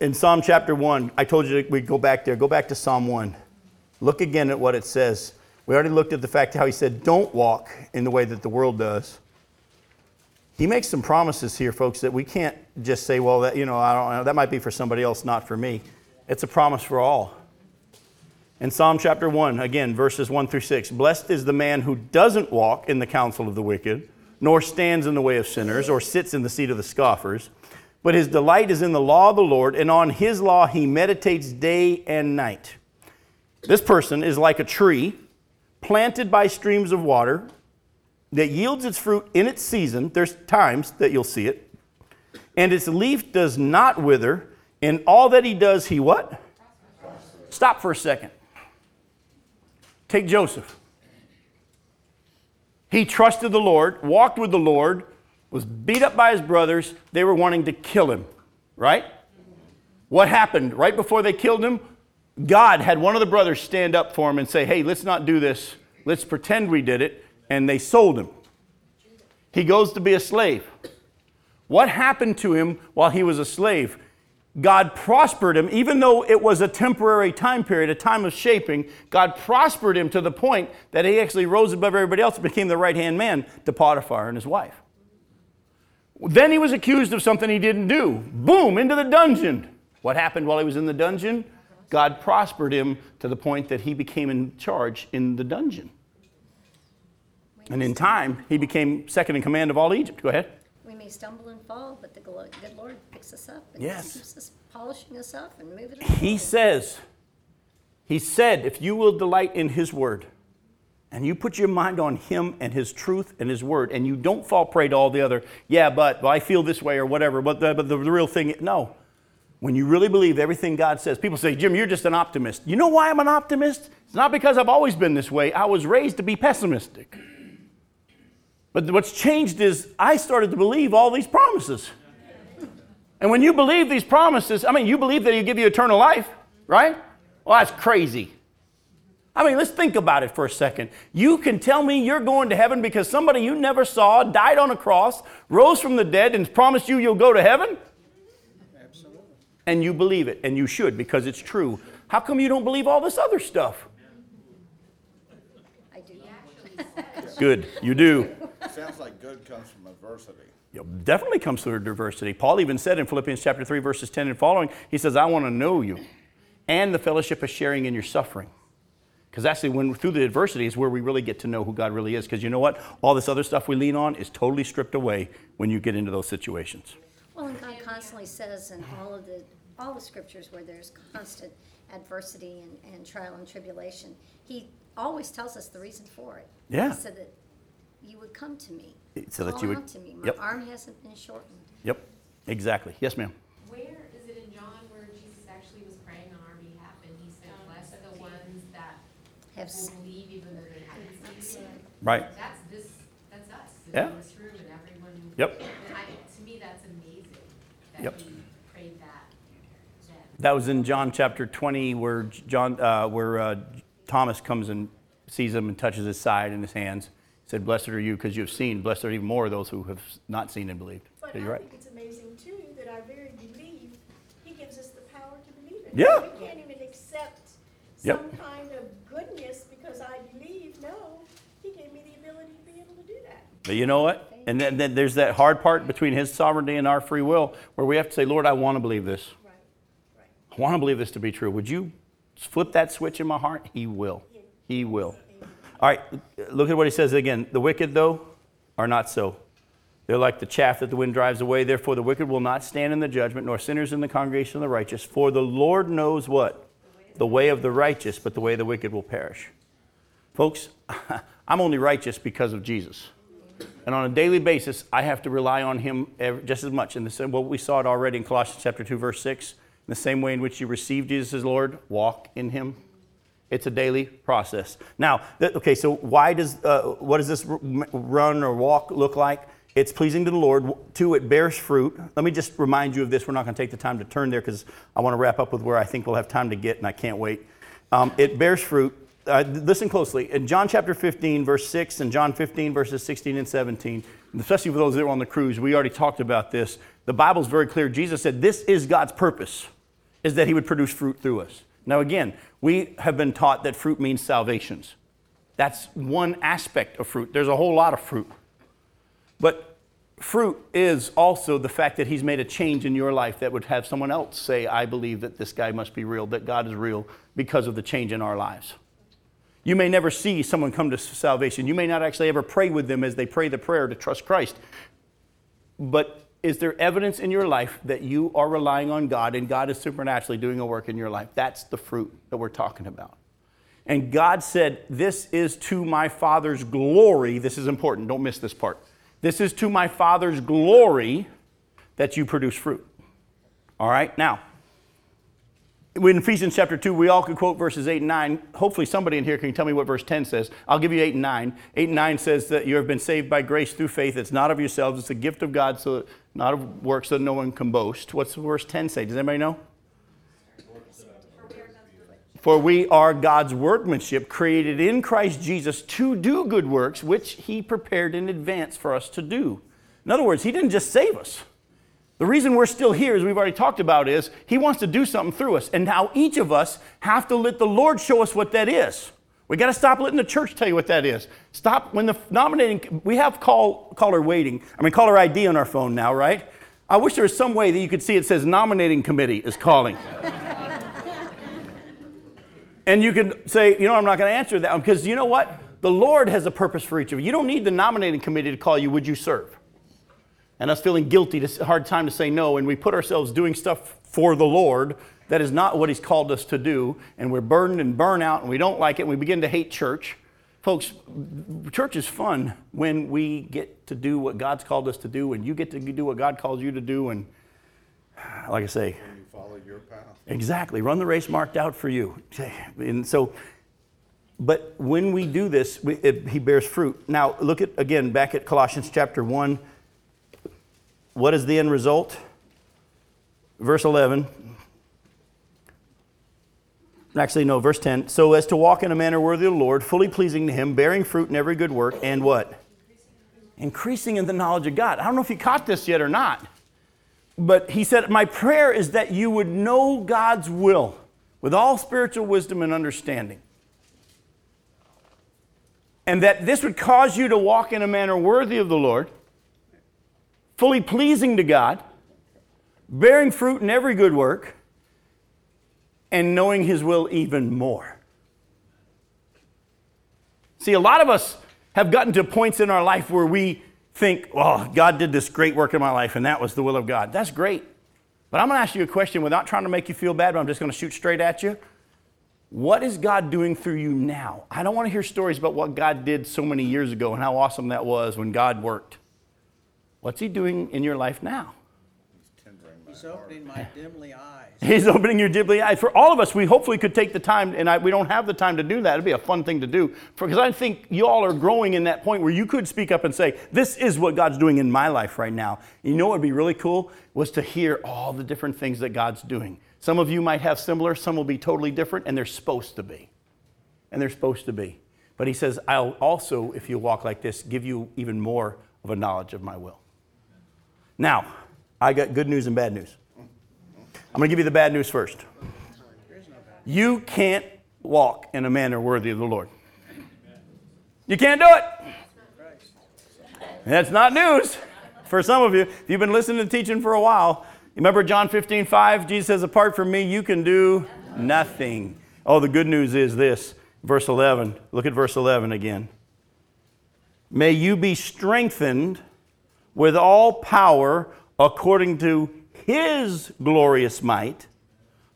In Psalm chapter 1, I told you we'd go back there. Go back to Psalm 1. Look again at what it says. We already looked at the fact how he said, Don't walk in the way that the world does. He makes some promises here, folks, that we can't just say, Well, that, you know, I don't know, that might be for somebody else, not for me. It's a promise for all. In Psalm chapter 1, again, verses 1 through 6 Blessed is the man who doesn't walk in the counsel of the wicked, nor stands in the way of sinners, or sits in the seat of the scoffers. But his delight is in the law of the Lord, and on his law he meditates day and night. This person is like a tree planted by streams of water that yields its fruit in its season. There's times that you'll see it. And its leaf does not wither. In all that he does, he what? Stop for a second. Take Joseph. He trusted the Lord, walked with the Lord, was beat up by his brothers. They were wanting to kill him, right? What happened? Right before they killed him, God had one of the brothers stand up for him and say, Hey, let's not do this. Let's pretend we did it. And they sold him. He goes to be a slave. What happened to him while he was a slave? God prospered him, even though it was a temporary time period, a time of shaping. God prospered him to the point that he actually rose above everybody else and became the right hand man to Potiphar and his wife. Then he was accused of something he didn't do. Boom, into the dungeon. What happened while he was in the dungeon? God prospered him to the point that he became in charge in the dungeon. And in time, he became second in command of all Egypt. Go ahead. We may stumble and fall, but the good Lord us up and Yes. keeps us polishing us up and moving us He forward. says, He said, if you will delight in His word, and you put your mind on Him and His truth and His word, and you don't fall prey to all the other, yeah, but well, I feel this way or whatever, but the, but the real thing, no. When you really believe everything God says, people say, Jim, you're just an optimist. You know why I'm an optimist? It's not because I've always been this way. I was raised to be pessimistic. But what's changed is I started to believe all these promises. And when you believe these promises, I mean, you believe that He'll give you eternal life, right? Well, that's crazy. I mean, let's think about it for a second. You can tell me you're going to heaven because somebody you never saw died on a cross, rose from the dead, and promised you you'll go to heaven? Absolutely. And you believe it, and you should because it's true. How come you don't believe all this other stuff? I do. Good, you do. Sounds like good comes from adversity. It definitely comes through diversity. Paul even said in Philippians chapter 3, verses 10 and following, he says, I want to know you and the fellowship of sharing in your suffering. Because actually, when through the adversity is where we really get to know who God really is. Because you know what? All this other stuff we lean on is totally stripped away when you get into those situations. Well, and God constantly says in all of the, all the scriptures where there's constant adversity and, and trial and tribulation, He always tells us the reason for it. Yeah. He said that you would come to me. So that you would. to me. My yep. arm hasn't been shortened. Yep, exactly. Yes, ma'am. Where is it in John where Jesus actually was praying on our behalf and he said, Blessed the ones that have believe even though they haven't seen Right. That's this, that's us. Yeah. In this room and everyone. Who, yep. To me, that's amazing that yep. he prayed that. Then. That was in John chapter 20 where John, uh, where uh, Thomas comes and sees him and touches his side and his hands. Said, "Blessed are you, because you have seen. Blessed are even more those who have not seen and believed." But Yeah, you're right. think it's amazing too, that our very belief, he gives us the power to believe it. Yeah. We can't even accept Yep. some kind of goodness because I believe, no, he gave me the ability to be able to do that. But you know what? And then, then there's that hard part between His sovereignty and our free will, where we have to say, "Lord, I want to believe this. Right, right. I want to believe this to be true. Would you flip that switch in my heart?" He will. He will. All right. Look at what He says again. The wicked, though, are not so. They're like the chaff that the wind drives away. Therefore, the wicked will not stand in the judgment, nor sinners in the congregation of the righteous. For the Lord knows what? The way of the righteous, but the way of the wicked will perish. Folks, I'm only righteous because of Jesus. And on a daily basis, I have to rely on Him just as much. And well, we saw it already in Colossians chapter 2, verse 6. In the same way in which you received Jesus as Lord, walk in Him. It's a daily process. Now, th- okay, so why does, uh, what does this r- run or walk look like? It's pleasing to the Lord. Two, it bears fruit. Let me just remind you of this. We're not going to take the time to turn there because I want to wrap up with where I think we'll have time to get, and I can't wait. Um, it bears fruit. Uh, listen closely. In John chapter 15, verse 6, and John 15, verses 16 and 17, especially for those that were on the cruise, we already talked about this. The Bible's very clear. Jesus said, This is God's purpose, is that He would produce fruit through us. Now, again, we have been taught that fruit means salvations. That's one aspect of fruit. There's a whole lot of fruit. But fruit is also the fact that he's made a change in your life that would have someone else say, I believe that this guy must be real, that God is real because of the change in our lives. You may never see someone come to salvation. You may not actually ever pray with them as they pray the prayer to trust Christ. But is there evidence in your life that you are relying on God and God is supernaturally doing a work in your life? That's the fruit that we're talking about. And God said, This is to my Father's glory. This is important. Don't miss this part. This is to my Father's glory that you produce fruit. All right? Now, in Ephesians chapter 2, we all could quote verses 8 and 9. Hopefully, somebody in here can tell me what verse 10 says. I'll give you 8 and 9. 8 and 9 says that you have been saved by grace through faith. It's not of yourselves, it's a gift of God, so not of works so that no one can boast. What's verse 10 say? Does anybody know? For we are God's workmanship, created in Christ Jesus to do good works, which He prepared in advance for us to do. In other words, He didn't just save us. The reason we're still here, as we've already talked about, is He wants to do something through us. And now each of us have to let the Lord show us what that is. We got to stop letting the church tell you what that is. Stop when the nominating, we have call, caller waiting, I mean, caller ID on our phone now, right? I wish there was some way that you could see it says nominating committee is calling. And you can say, you know, I'm not going to answer that because you know what? The Lord has a purpose for each of you. You don't need the nominating committee to call you, would you serve? And us feeling guilty, it's a hard time to say no, and we put ourselves doing stuff for the Lord that is not what He's called us to do, and we're burdened and burn out, and we don't like it, and we begin to hate church. Folks, church is fun when we get to do what God's called us to do, and you get to do what God calls you to do, and like I say, When you follow your path. Exactly. Run the race marked out for you. And so, but when we do this, we, it, he bears fruit. Now, look at again back at Colossians chapter 1. What is the end result? Verse 11. Actually, no, verse 10. So as to walk in a manner worthy of the Lord, fully pleasing to him, bearing fruit in every good work, and what? Increasing in the knowledge of God. I don't know if you caught this yet or not. But he said, My prayer is that you would know God's will with all spiritual wisdom and understanding. And that this would cause you to walk in a manner worthy of the Lord, fully pleasing to God, bearing fruit in every good work, and knowing His will even more. See, a lot of us have gotten to points in our life where we think, well, God did this great work in my life and that was the will of God. That's great. But I'm going to ask you a question without trying to make you feel bad, but I'm just going to shoot straight at you. What is God doing through you now? I don't want to hear stories about what God did so many years ago and how awesome that was when God worked. What's He doing in your life now? He's tendering my He's opening my dimly eyes. He's opening your dimly eyes. For all of us, we hopefully could take the time, and I, we don't have the time to do that. It'd be a fun thing to do. Because I think you all are growing in that point where you could speak up and say, This is what God's doing in my life right now. You know what would be really cool? Was to hear all the different things that God's doing. Some of you might have similar, some will be totally different, and they're supposed to be. And they're supposed to be. But he says, I'll also, if you walk like this, give you even more of a knowledge of my will. Now, I got good news and bad news. I'm going to give you the bad news first. You can't walk in a manner worthy of the Lord. You can't do it. That's not news for some of you. If you've been listening to teaching for a while, remember John 15, 5? Jesus says, Apart from me, you can do nothing. Oh, the good news is this. Verse 11. Look at verse 11 again. May you be strengthened with all power according to his glorious might,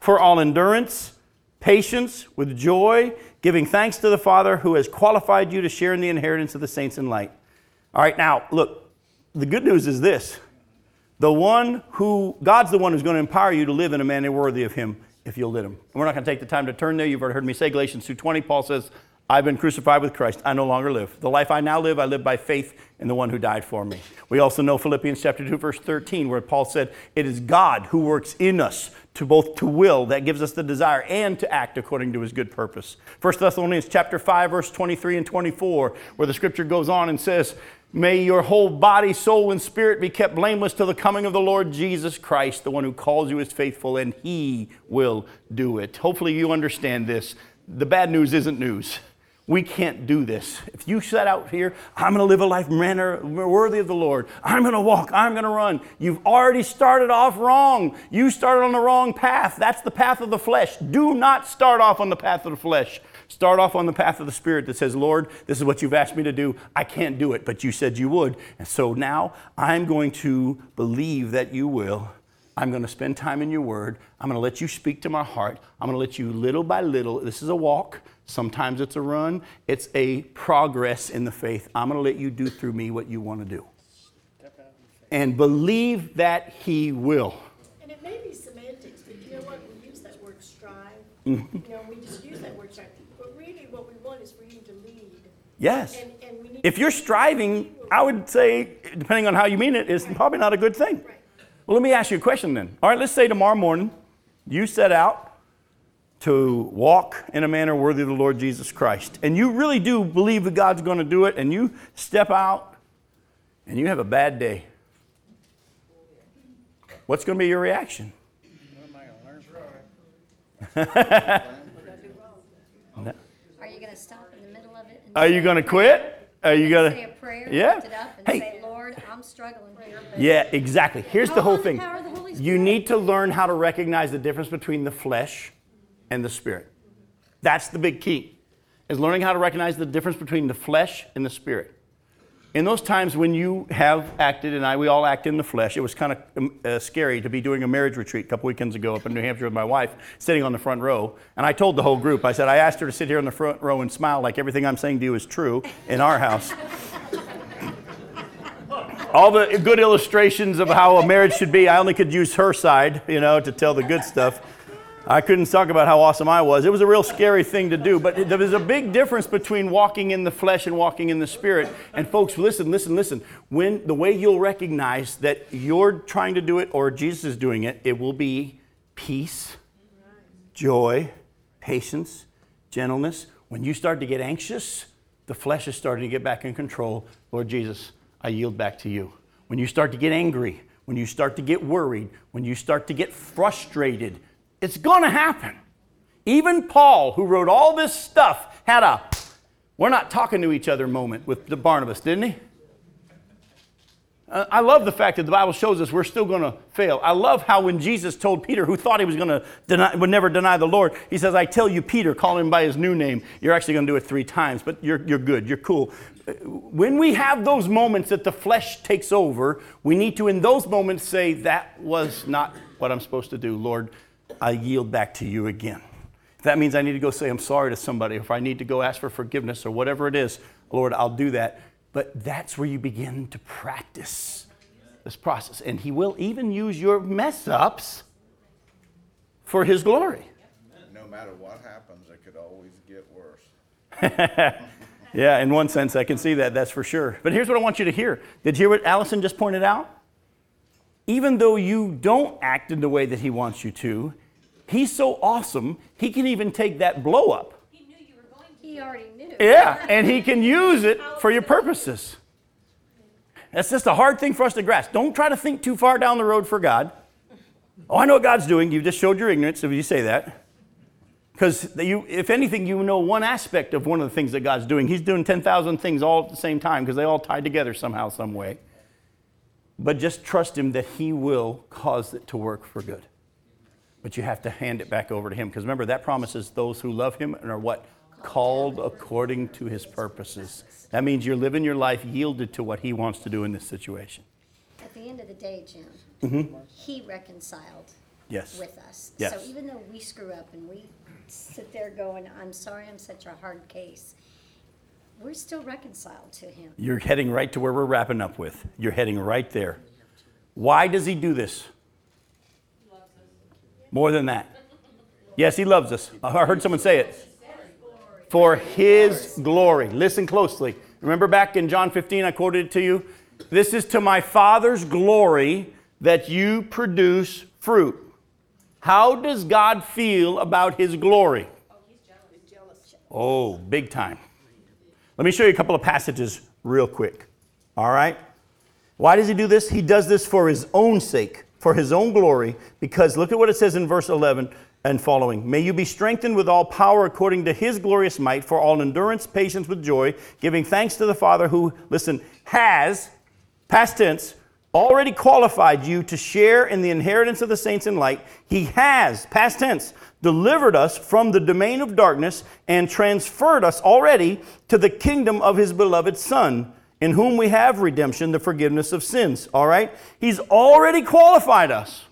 for all endurance, patience, with joy, giving thanks to the Father who has qualified you to share in the inheritance of the saints in light. All right, now, look, the good news is this the one who, God's the one who's going to empower you to live in a manner worthy of him if you'll let him. And we're not going to take the time to turn there. You've already heard me say Galatians 2.20. Paul says, I've been crucified with Christ. I no longer live. The life I now live, I live by faith in the one who died for me. We also know Philippians chapter 2, verse 13, where Paul said, It is God who works in us to both to will, that gives us the desire, and to act according to his good purpose. 1 Thessalonians chapter 5, verse 23 and 24, where the scripture goes on and says, May your whole body, soul, and spirit be kept blameless till the coming of the Lord Jesus Christ. The one who calls you is faithful, and he will do it. Hopefully, you understand this. The bad news isn't news. We can't do this. If you set out here, I'm going to live a life manner worthy of the Lord. I'm going to walk. I'm going to run. You've already started off wrong. You started on the wrong path. That's the path of the flesh. Do not start off on the path of the flesh. Start off on the path of the Spirit that says, Lord, this is what you've asked me to do. I can't do it, but you said you would. And so now I'm going to believe that you will. I'm going to spend time in your word. I'm going to let you speak to my heart. I'm going to let you little by little. This is a walk. Sometimes it's a run. It's a progress in the faith. I'm going to let you do through me what you want to do. And believe that He will. And it may be semantics, but you know what, we use that word strive. Mm-hmm. You know, we just use that word strive, but really what we want is for you to lead. Yes. And, and we need. If you're striving, I would say, depending on how you mean it, it's probably not a good thing. Right. Well, let me ask you a question then. All right, let's say tomorrow morning you set out to walk in a manner worthy of the Lord Jesus Christ, and you really do believe that God's going to do it, and you step out and you have a bad day. What's going to be your reaction? What am I gonna learn from it? Are you gonna stop in the middle of it? Are you going to quit? Are you going Say a to? prayer, Yeah. lift it up, and Hey. Lord, I'm struggling here. Yeah, exactly. Here's the whole thing. the You need to learn how to recognize the difference between the flesh and the spirit. That's the big key. Is learning how to recognize the difference between the flesh and the spirit. In those times when you have acted, and I, we all act in the flesh, it was kind of um, uh, scary to be doing a marriage retreat a couple weekends ago up in New Hampshire with my wife, sitting on the front row. And I told the whole group, I said, I asked her to sit here in the front row and smile like everything I'm saying to you is true in our house all the good illustrations of how a marriage should be, I only could use her side, you know, to tell the good stuff. I couldn't talk about how awesome I was. It was a real scary thing to do, but there was a big difference between walking in the flesh and walking in the spirit. And folks, listen, listen, listen. When the way you'll recognize that you're trying to do it or Jesus is doing it, it will be peace, joy, patience, gentleness. When you start to get anxious, the flesh is starting to get back in control. Lord Jesus, I yield back to you. When you start to get angry, when you start to get worried, when you start to get frustrated, it's going to happen. Even Paul, who wrote all this stuff, had a we're not talking to each other moment with the Barnabas, didn't he? Uh, I love the fact that the Bible shows us we're still going to fail. I love how when Jesus told Peter, who thought he was going to deny, would never deny the Lord, he says, "I tell you, Peter, call him by his new name. You're actually going to do it three times, but you're you're good. You're cool." Uh, When we have those moments that the flesh takes over, we need to, in those moments, say, "That was not what I'm supposed to do, Lord. I yield back to you again." If that means I need to go say I'm sorry to somebody, if I need to go ask for forgiveness or whatever it is, Lord, I'll do that. But that's where you begin to practice this process. And He will even use your mess ups for His glory. No matter what happens, it could always get worse. Yeah, in one sense, I can see that, that's for sure. But here's what I want you to hear. Did you hear what Allison just pointed out? Even though you don't act in the way that he wants you to, he's so awesome, he can even take that blow up. He knew you were going to. He already knew. Yeah, and he can use it for your purposes. That's just a hard thing for us to grasp. Don't try to think too far down the road for God. Oh, I know what God's doing. You just showed your ignorance if you say that. Because if anything, you know one aspect of one of the things that God's doing. He's doing 10,000 things all at the same time because they all tie together somehow, some way. But just trust Him that He will cause it to work for good. But you have to hand it back over to Him because remember, that promises those who love Him and are what? Called according to His purposes. That means you're living your life yielded to what He wants to do in this situation. At the end of the day, Jim, Mm-hmm. he reconciled Yes. with us. Yes. So even though we screw up and we sit there going, I'm sorry I'm such a hard case, we're still reconciled to him. You're heading right to where we're wrapping up with. You're heading right there. Why does he do this? More than that. Yes, he loves us. I heard someone say it. For his glory. Listen closely. Remember back in John 15, I quoted it to you? This is to my Father's glory that you produce fruit. How does God feel about his glory? Oh, big time. Let me show you a couple of passages real quick. All right? Why does he do this? He does this for his own sake, for his own glory, because look at what it says in verse 11 and following. May you be strengthened with all power according to his glorious might, for all endurance, patience with joy, giving thanks to the Father who, listen, has, past tense, already qualified you to share in the inheritance of the saints in light. He has, past tense, delivered us from the domain of darkness and transferred us already to the kingdom of his beloved Son, in whom we have redemption, the forgiveness of sins. All right? He's already qualified us.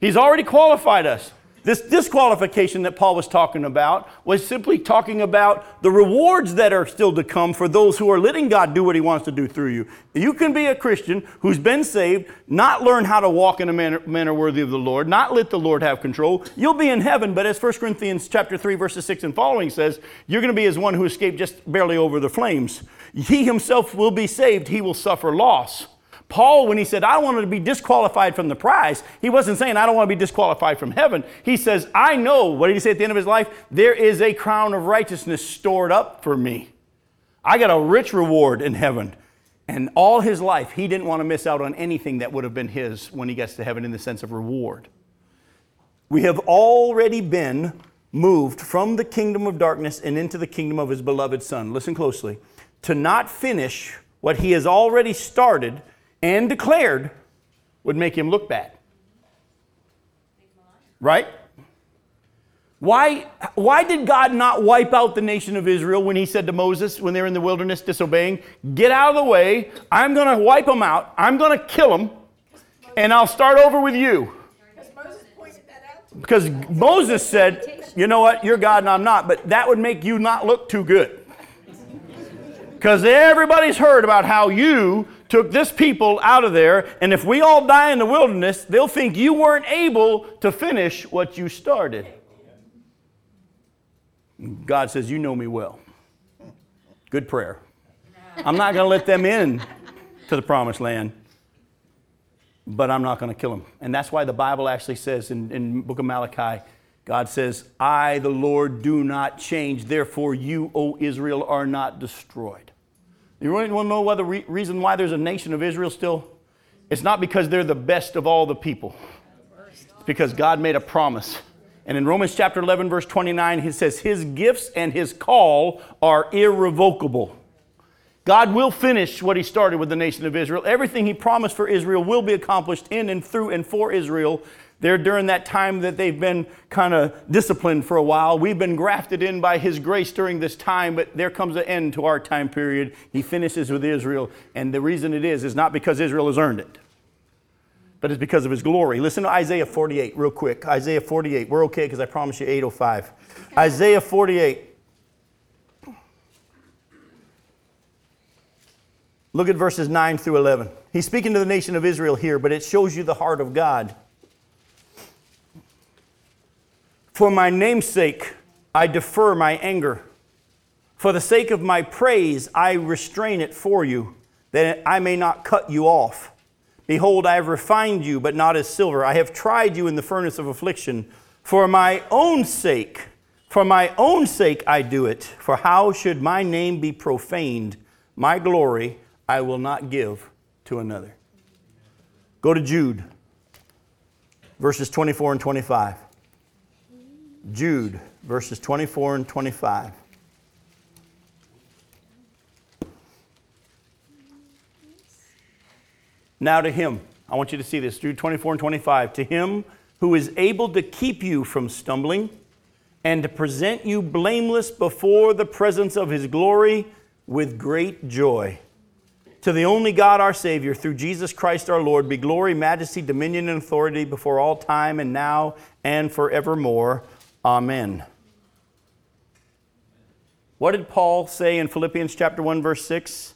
He's already qualified us. This disqualification that Paul was talking about was simply talking about the rewards that are still to come for those who are letting God do what He wants to do through you. You can be a Christian who's been saved, not learn how to walk in a manner, manner worthy of the Lord, not let the Lord have control. You'll be in heaven, but as 1 Corinthians chapter 3, verses 6 and following says, you're going to be as one who escaped just barely over the flames. He himself will be saved, he will suffer loss. Paul, when he said, I want to be disqualified from the prize, he wasn't saying, I don't want to be disqualified from heaven. He says, I know, what did he say at the end of his life? There is a crown of righteousness stored up for me. I got a rich reward in heaven. And all his life, he didn't want to miss out on anything that would have been his when he gets to heaven in the sense of reward. We have already been moved from the kingdom of darkness and into the kingdom of his beloved Son. Listen closely. To not finish what he has already started and declared would make him look bad. Right? Why, why did God not wipe out the nation of Israel when he said to Moses when they're in the wilderness disobeying, Get out of the way, I'm going to wipe them out, I'm going to kill them, and I'll start over with you? Because Moses said, You know what, you're God and I'm not, but that would make you not look too good. Because everybody's heard about how you took this people out of there, and if we all die in the wilderness, they'll think you weren't able to finish what you started. God says, You know me well. Good prayer. I'm not going to let them in to the promised land, but I'm not going to kill them. And that's why the Bible actually says in, book of Malachi, God says, I, the Lord, do not change. Therefore, you, O Israel, are not destroyed. You want to know why the re- reason why there's a nation of Israel still? It's not because they're the best of all the people. It's because God made a promise. And in Romans chapter 11, verse 29, he says, His gifts and His call are irrevocable. God will finish what He started with the nation of Israel. Everything He promised for Israel will be accomplished in and through and for Israel. There during that time that they've been kind of disciplined for a while. We've been grafted in by His grace during this time, but there comes an end to our time period. He finishes with Israel. And the reason it is, is not because Israel has earned it but it's because of his glory. Listen to Isaiah 48 real quick. Isaiah 48. We're okay because I promise you 805. Isaiah 48. Look at verses 9 through 11. He's speaking to the nation of Israel here, but it shows you the heart of God. For my name's sake, I defer my anger. For the sake of my praise, I restrain it for you, that I may not cut you off. Behold, I have refined you, but not as silver. I have tried you in the furnace of affliction. For my own sake, for my own sake I do it. For how should my name be profaned? My glory I will not give to another. Go to Jude, verses 24 and 25. Jude, verses 24 and 25. Now to him, I want you to see this, Jude 24 and 25. To him who is able to keep you from stumbling and to present you blameless before the presence of his glory with great joy. To the only God our Savior, through Jesus Christ our Lord, be glory, majesty, dominion, and authority before all time and now and forevermore. Amen. What did Paul say in Philippians chapter 1 verse 6?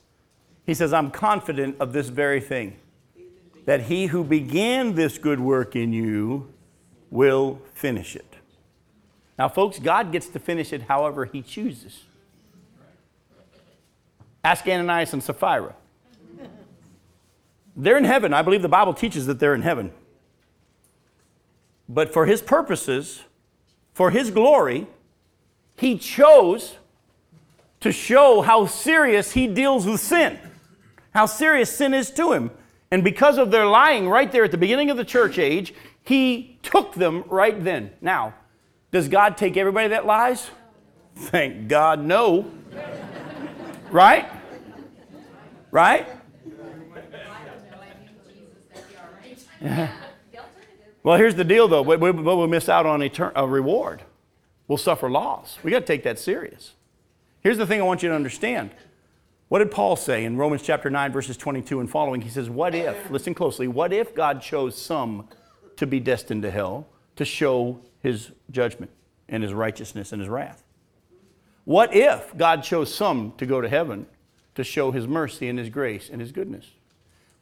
He says, "I'm confident of this very thing, that he who began this good work in you will finish it." Now folks, God gets to finish it however he chooses. Ask Ananias and Sapphira. They're in heaven. I believe the Bible teaches that they're in heaven. But for his purposes, for his glory, he chose to show how serious he deals with sin, how serious sin is to him. And because of their lying right there at the beginning of the church age, he took them right then. Now, does God take everybody that lies? Thank God, no. right? Right? well, here's the deal, though. We, we, we'll miss out on etern- a reward. We'll suffer loss. We got to take that serious. Here's the thing I want you to understand. What did Paul say in Romans chapter 9, verses 22 and following? He says, What if, listen closely, what if God chose some to be destined to hell to show his judgment and his righteousness and his wrath? What if God chose some to go to heaven to show his mercy and his grace and his goodness?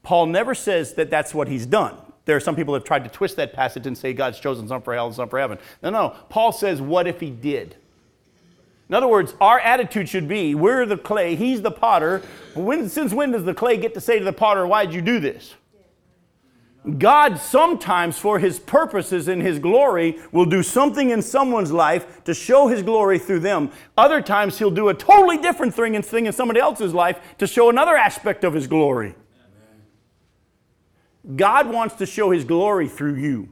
Paul never says that that's what he's done. There are some people that have tried to twist that passage and say God's chosen some for hell and some for heaven. No, no. Paul says, What if he did? In other words, our attitude should be we're the clay, he's the potter. When, since when does the clay get to say to the potter, Why'd you do this? God sometimes, for his purposes and his glory, will do something in someone's life to show his glory through them. Other times, he'll do a totally different thing and thing in somebody else's life to show another aspect of his glory. God wants to show his glory through you.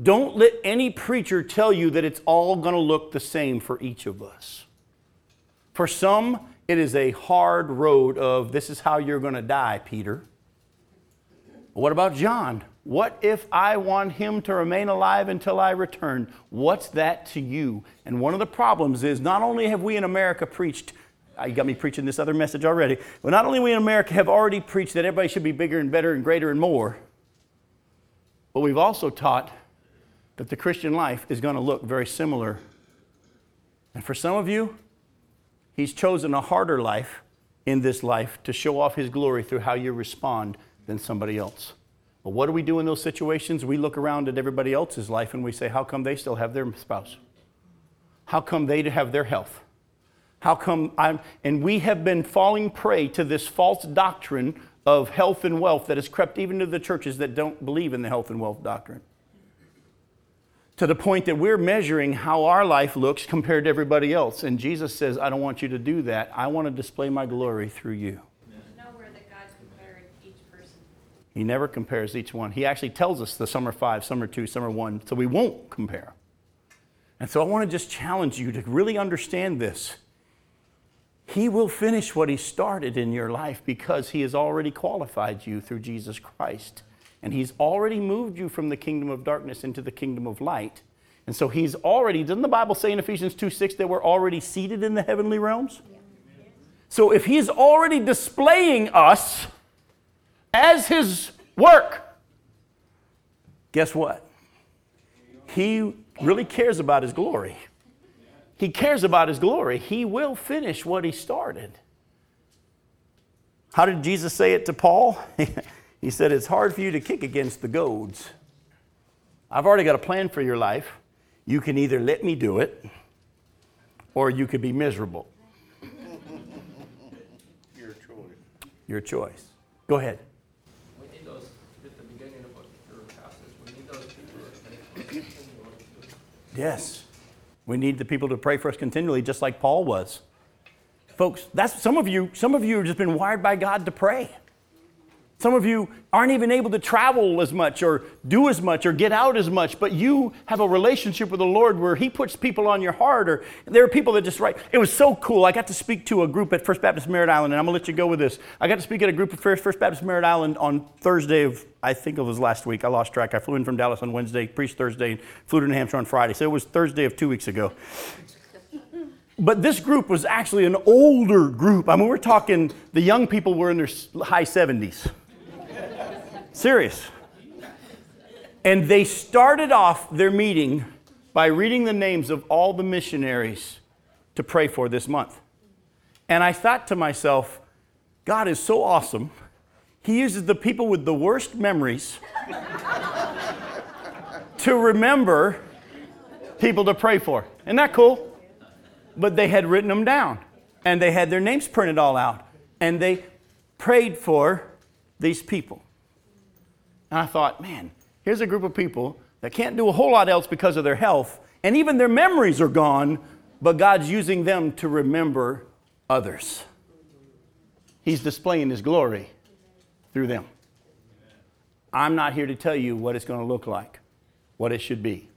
Don't let any preacher tell you that it's all going to look the same for each of us. For some, it is a hard road of this is how you're going to die, Peter. What about John? What if I want him to remain alive until I return? What's that to you? And one of the problems is not only have we in America preached, you got me preaching this other message already, Well, not only we in America have already preached that everybody should be bigger and better and greater and more, but we've also taught that the Christian life is going to look very similar. And for some of you, He's chosen a harder life in this life to show off His glory through how you respond than somebody else. But what do we do in those situations? We look around at everybody else's life and we say, How come they still have their spouse? How come they have their health? How come I'm. And we have been falling prey to this false doctrine of health and wealth that has crept even to the churches that don't believe in the health and wealth doctrine to the point that we're measuring how our life looks compared to everybody else. And Jesus says, I don't want you to do that. I want to display my glory through you. He never compares each one. He actually tells us the summer five, summer two, summer one, so we won't compare. And so I want to just challenge you to really understand this. He will finish what He started in your life because He has already qualified you through Jesus Christ. And he's already moved you from the kingdom of darkness into the kingdom of light. And so he's already, doesn't the Bible say in Ephesians 2 6 that we're already seated in the heavenly realms? So if he's already displaying us as his work, guess what? He really cares about his glory. He cares about his glory. He will finish what he started. How did Jesus say it to Paul? He said, It's hard for you to kick against the goads. I've already got a plan for your life. You can either let me do it, or you could be miserable. Your choice. Your choice. Go ahead. We need those, at the beginning of your passage, we need those people that can continue to Yes. We need the people to pray for us continually, just like Paul was. Folks, that's some of you, some of you have just been wired by God to pray. Some of you aren't even able to travel as much or do as much or get out as much, but you have a relationship with the Lord where He puts people on your heart, or there are people that just write. It was so cool. I got to speak to a group at First Baptist Merritt Island, and I'm gonna let you go with this. I got to speak at a group at First First Baptist Merritt Island on Thursday of, I think it was last week. I lost track. I flew in from Dallas on Wednesday, preached Thursday, and flew to New Hampshire on Friday. So it was Thursday of two weeks ago. But this group was actually an older group. I mean, we're talking the young people were in their high 70s. Serious. And they started off their meeting by reading the names of all the missionaries to pray for this month. And I thought to myself, God is so awesome. He uses the people with the worst memories to remember people to pray for. Isn't that cool? But they had written them down and they had their names printed all out and they prayed for these people. And I thought, man, here's a group of people that can't do a whole lot else because of their health, and even their memories are gone, but God's using them to remember others. He's displaying His glory through them. I'm not here to tell you what it's going to look like, what it should be.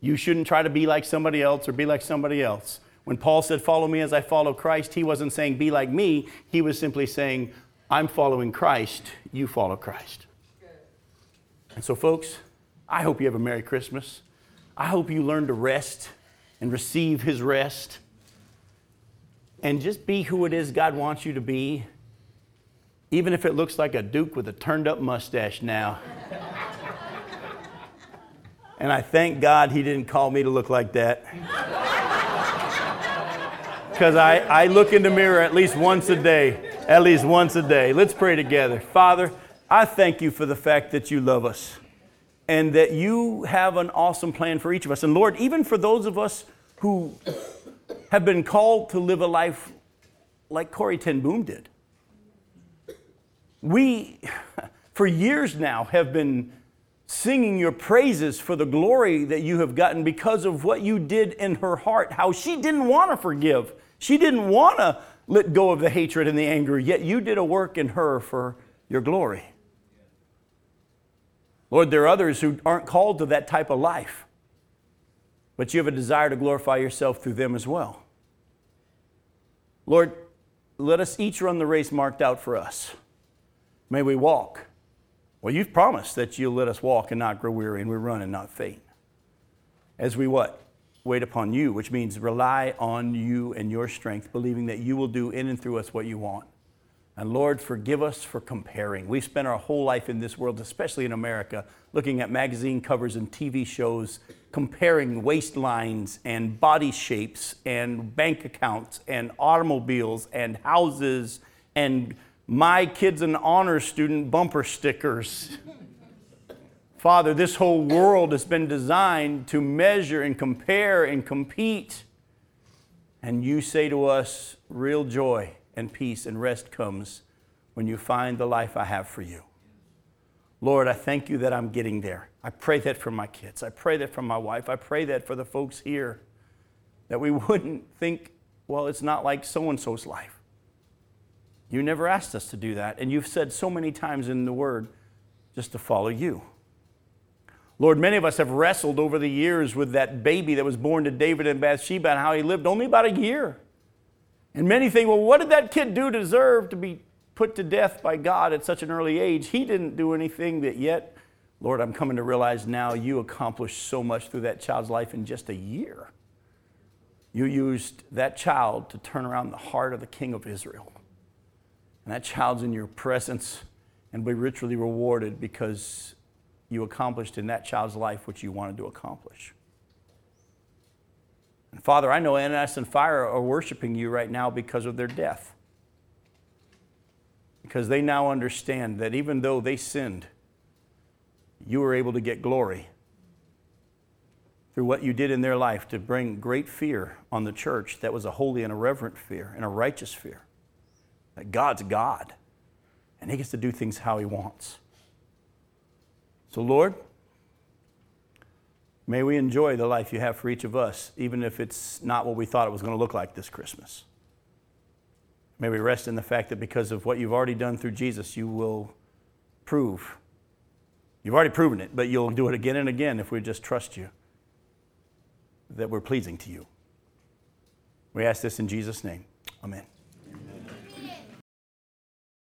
You shouldn't try to be like somebody else or be like somebody else. When Paul said, Follow me as I follow Christ, he wasn't saying, Be like me. He was simply saying, I'm following Christ, you follow Christ. And so, folks, I hope you have a Merry Christmas. I hope you learn to rest and receive His rest and just be who it is God wants you to be, even if it looks like a Duke with a turned up mustache now. and I thank God He didn't call me to look like that. Because I, I look in the mirror at least once a day, at least once a day. Let's pray together. Father, I thank you for the fact that you love us and that you have an awesome plan for each of us. And Lord, even for those of us who have been called to live a life like Corrie Ten Boom did, we, for years now, have been singing your praises for the glory that you have gotten because of what you did in her heart, how she didn't want to forgive. She didn't want to let go of the hatred and the anger, yet you did a work in her for your glory. Lord, there are others who aren't called to that type of life, but you have a desire to glorify yourself through them as well. Lord, let us each run the race marked out for us. May we walk. Well, you've promised that you'll let us walk and not grow weary, and we run and not faint. As we what? Wait upon you, which means rely on you and your strength, believing that you will do in and through us what you want. And Lord, forgive us for comparing. We've spent our whole life in this world, especially in America, looking at magazine covers and TV shows, comparing waistlines and body shapes and bank accounts and automobiles and houses and my kid's an honor student bumper stickers. Father, this whole world has been designed to measure and compare and compete. And you say to us, real joy and peace and rest comes when you find the life I have for you. Lord, I thank you that I'm getting there. I pray that for my kids. I pray that for my wife. I pray that for the folks here, that we wouldn't think, well, it's not like so and so's life. You never asked us to do that. And you've said so many times in the Word just to follow you. Lord, many of us have wrestled over the years with that baby that was born to David and Bathsheba and how he lived only about a year. And many think, well, what did that kid do to deserve to be put to death by God at such an early age? He didn't do anything that yet, Lord, I'm coming to realize now you accomplished so much through that child's life in just a year. You used that child to turn around the heart of the king of Israel. And that child's in your presence and be richly rewarded because you accomplished in that child's life what you wanted to accomplish. Father, I know Ananias and Sapphira are worshiping you right now because of their death. because they now understand that even though they sinned, you were able to get glory through what you did in their life to bring great fear on the church that was a holy and a reverent fear and a righteous fear. That God's God and He gets to do things how He wants. So, Lord, may we enjoy the life you have for each of us, even if it's not what we thought it was going to look like this Christmas. May we rest in the fact that because of what you've already done through Jesus, you will prove. You've already proven it, but you'll do it again and again if we just trust you that we're pleasing to you. We ask this in Jesus' name. Amen.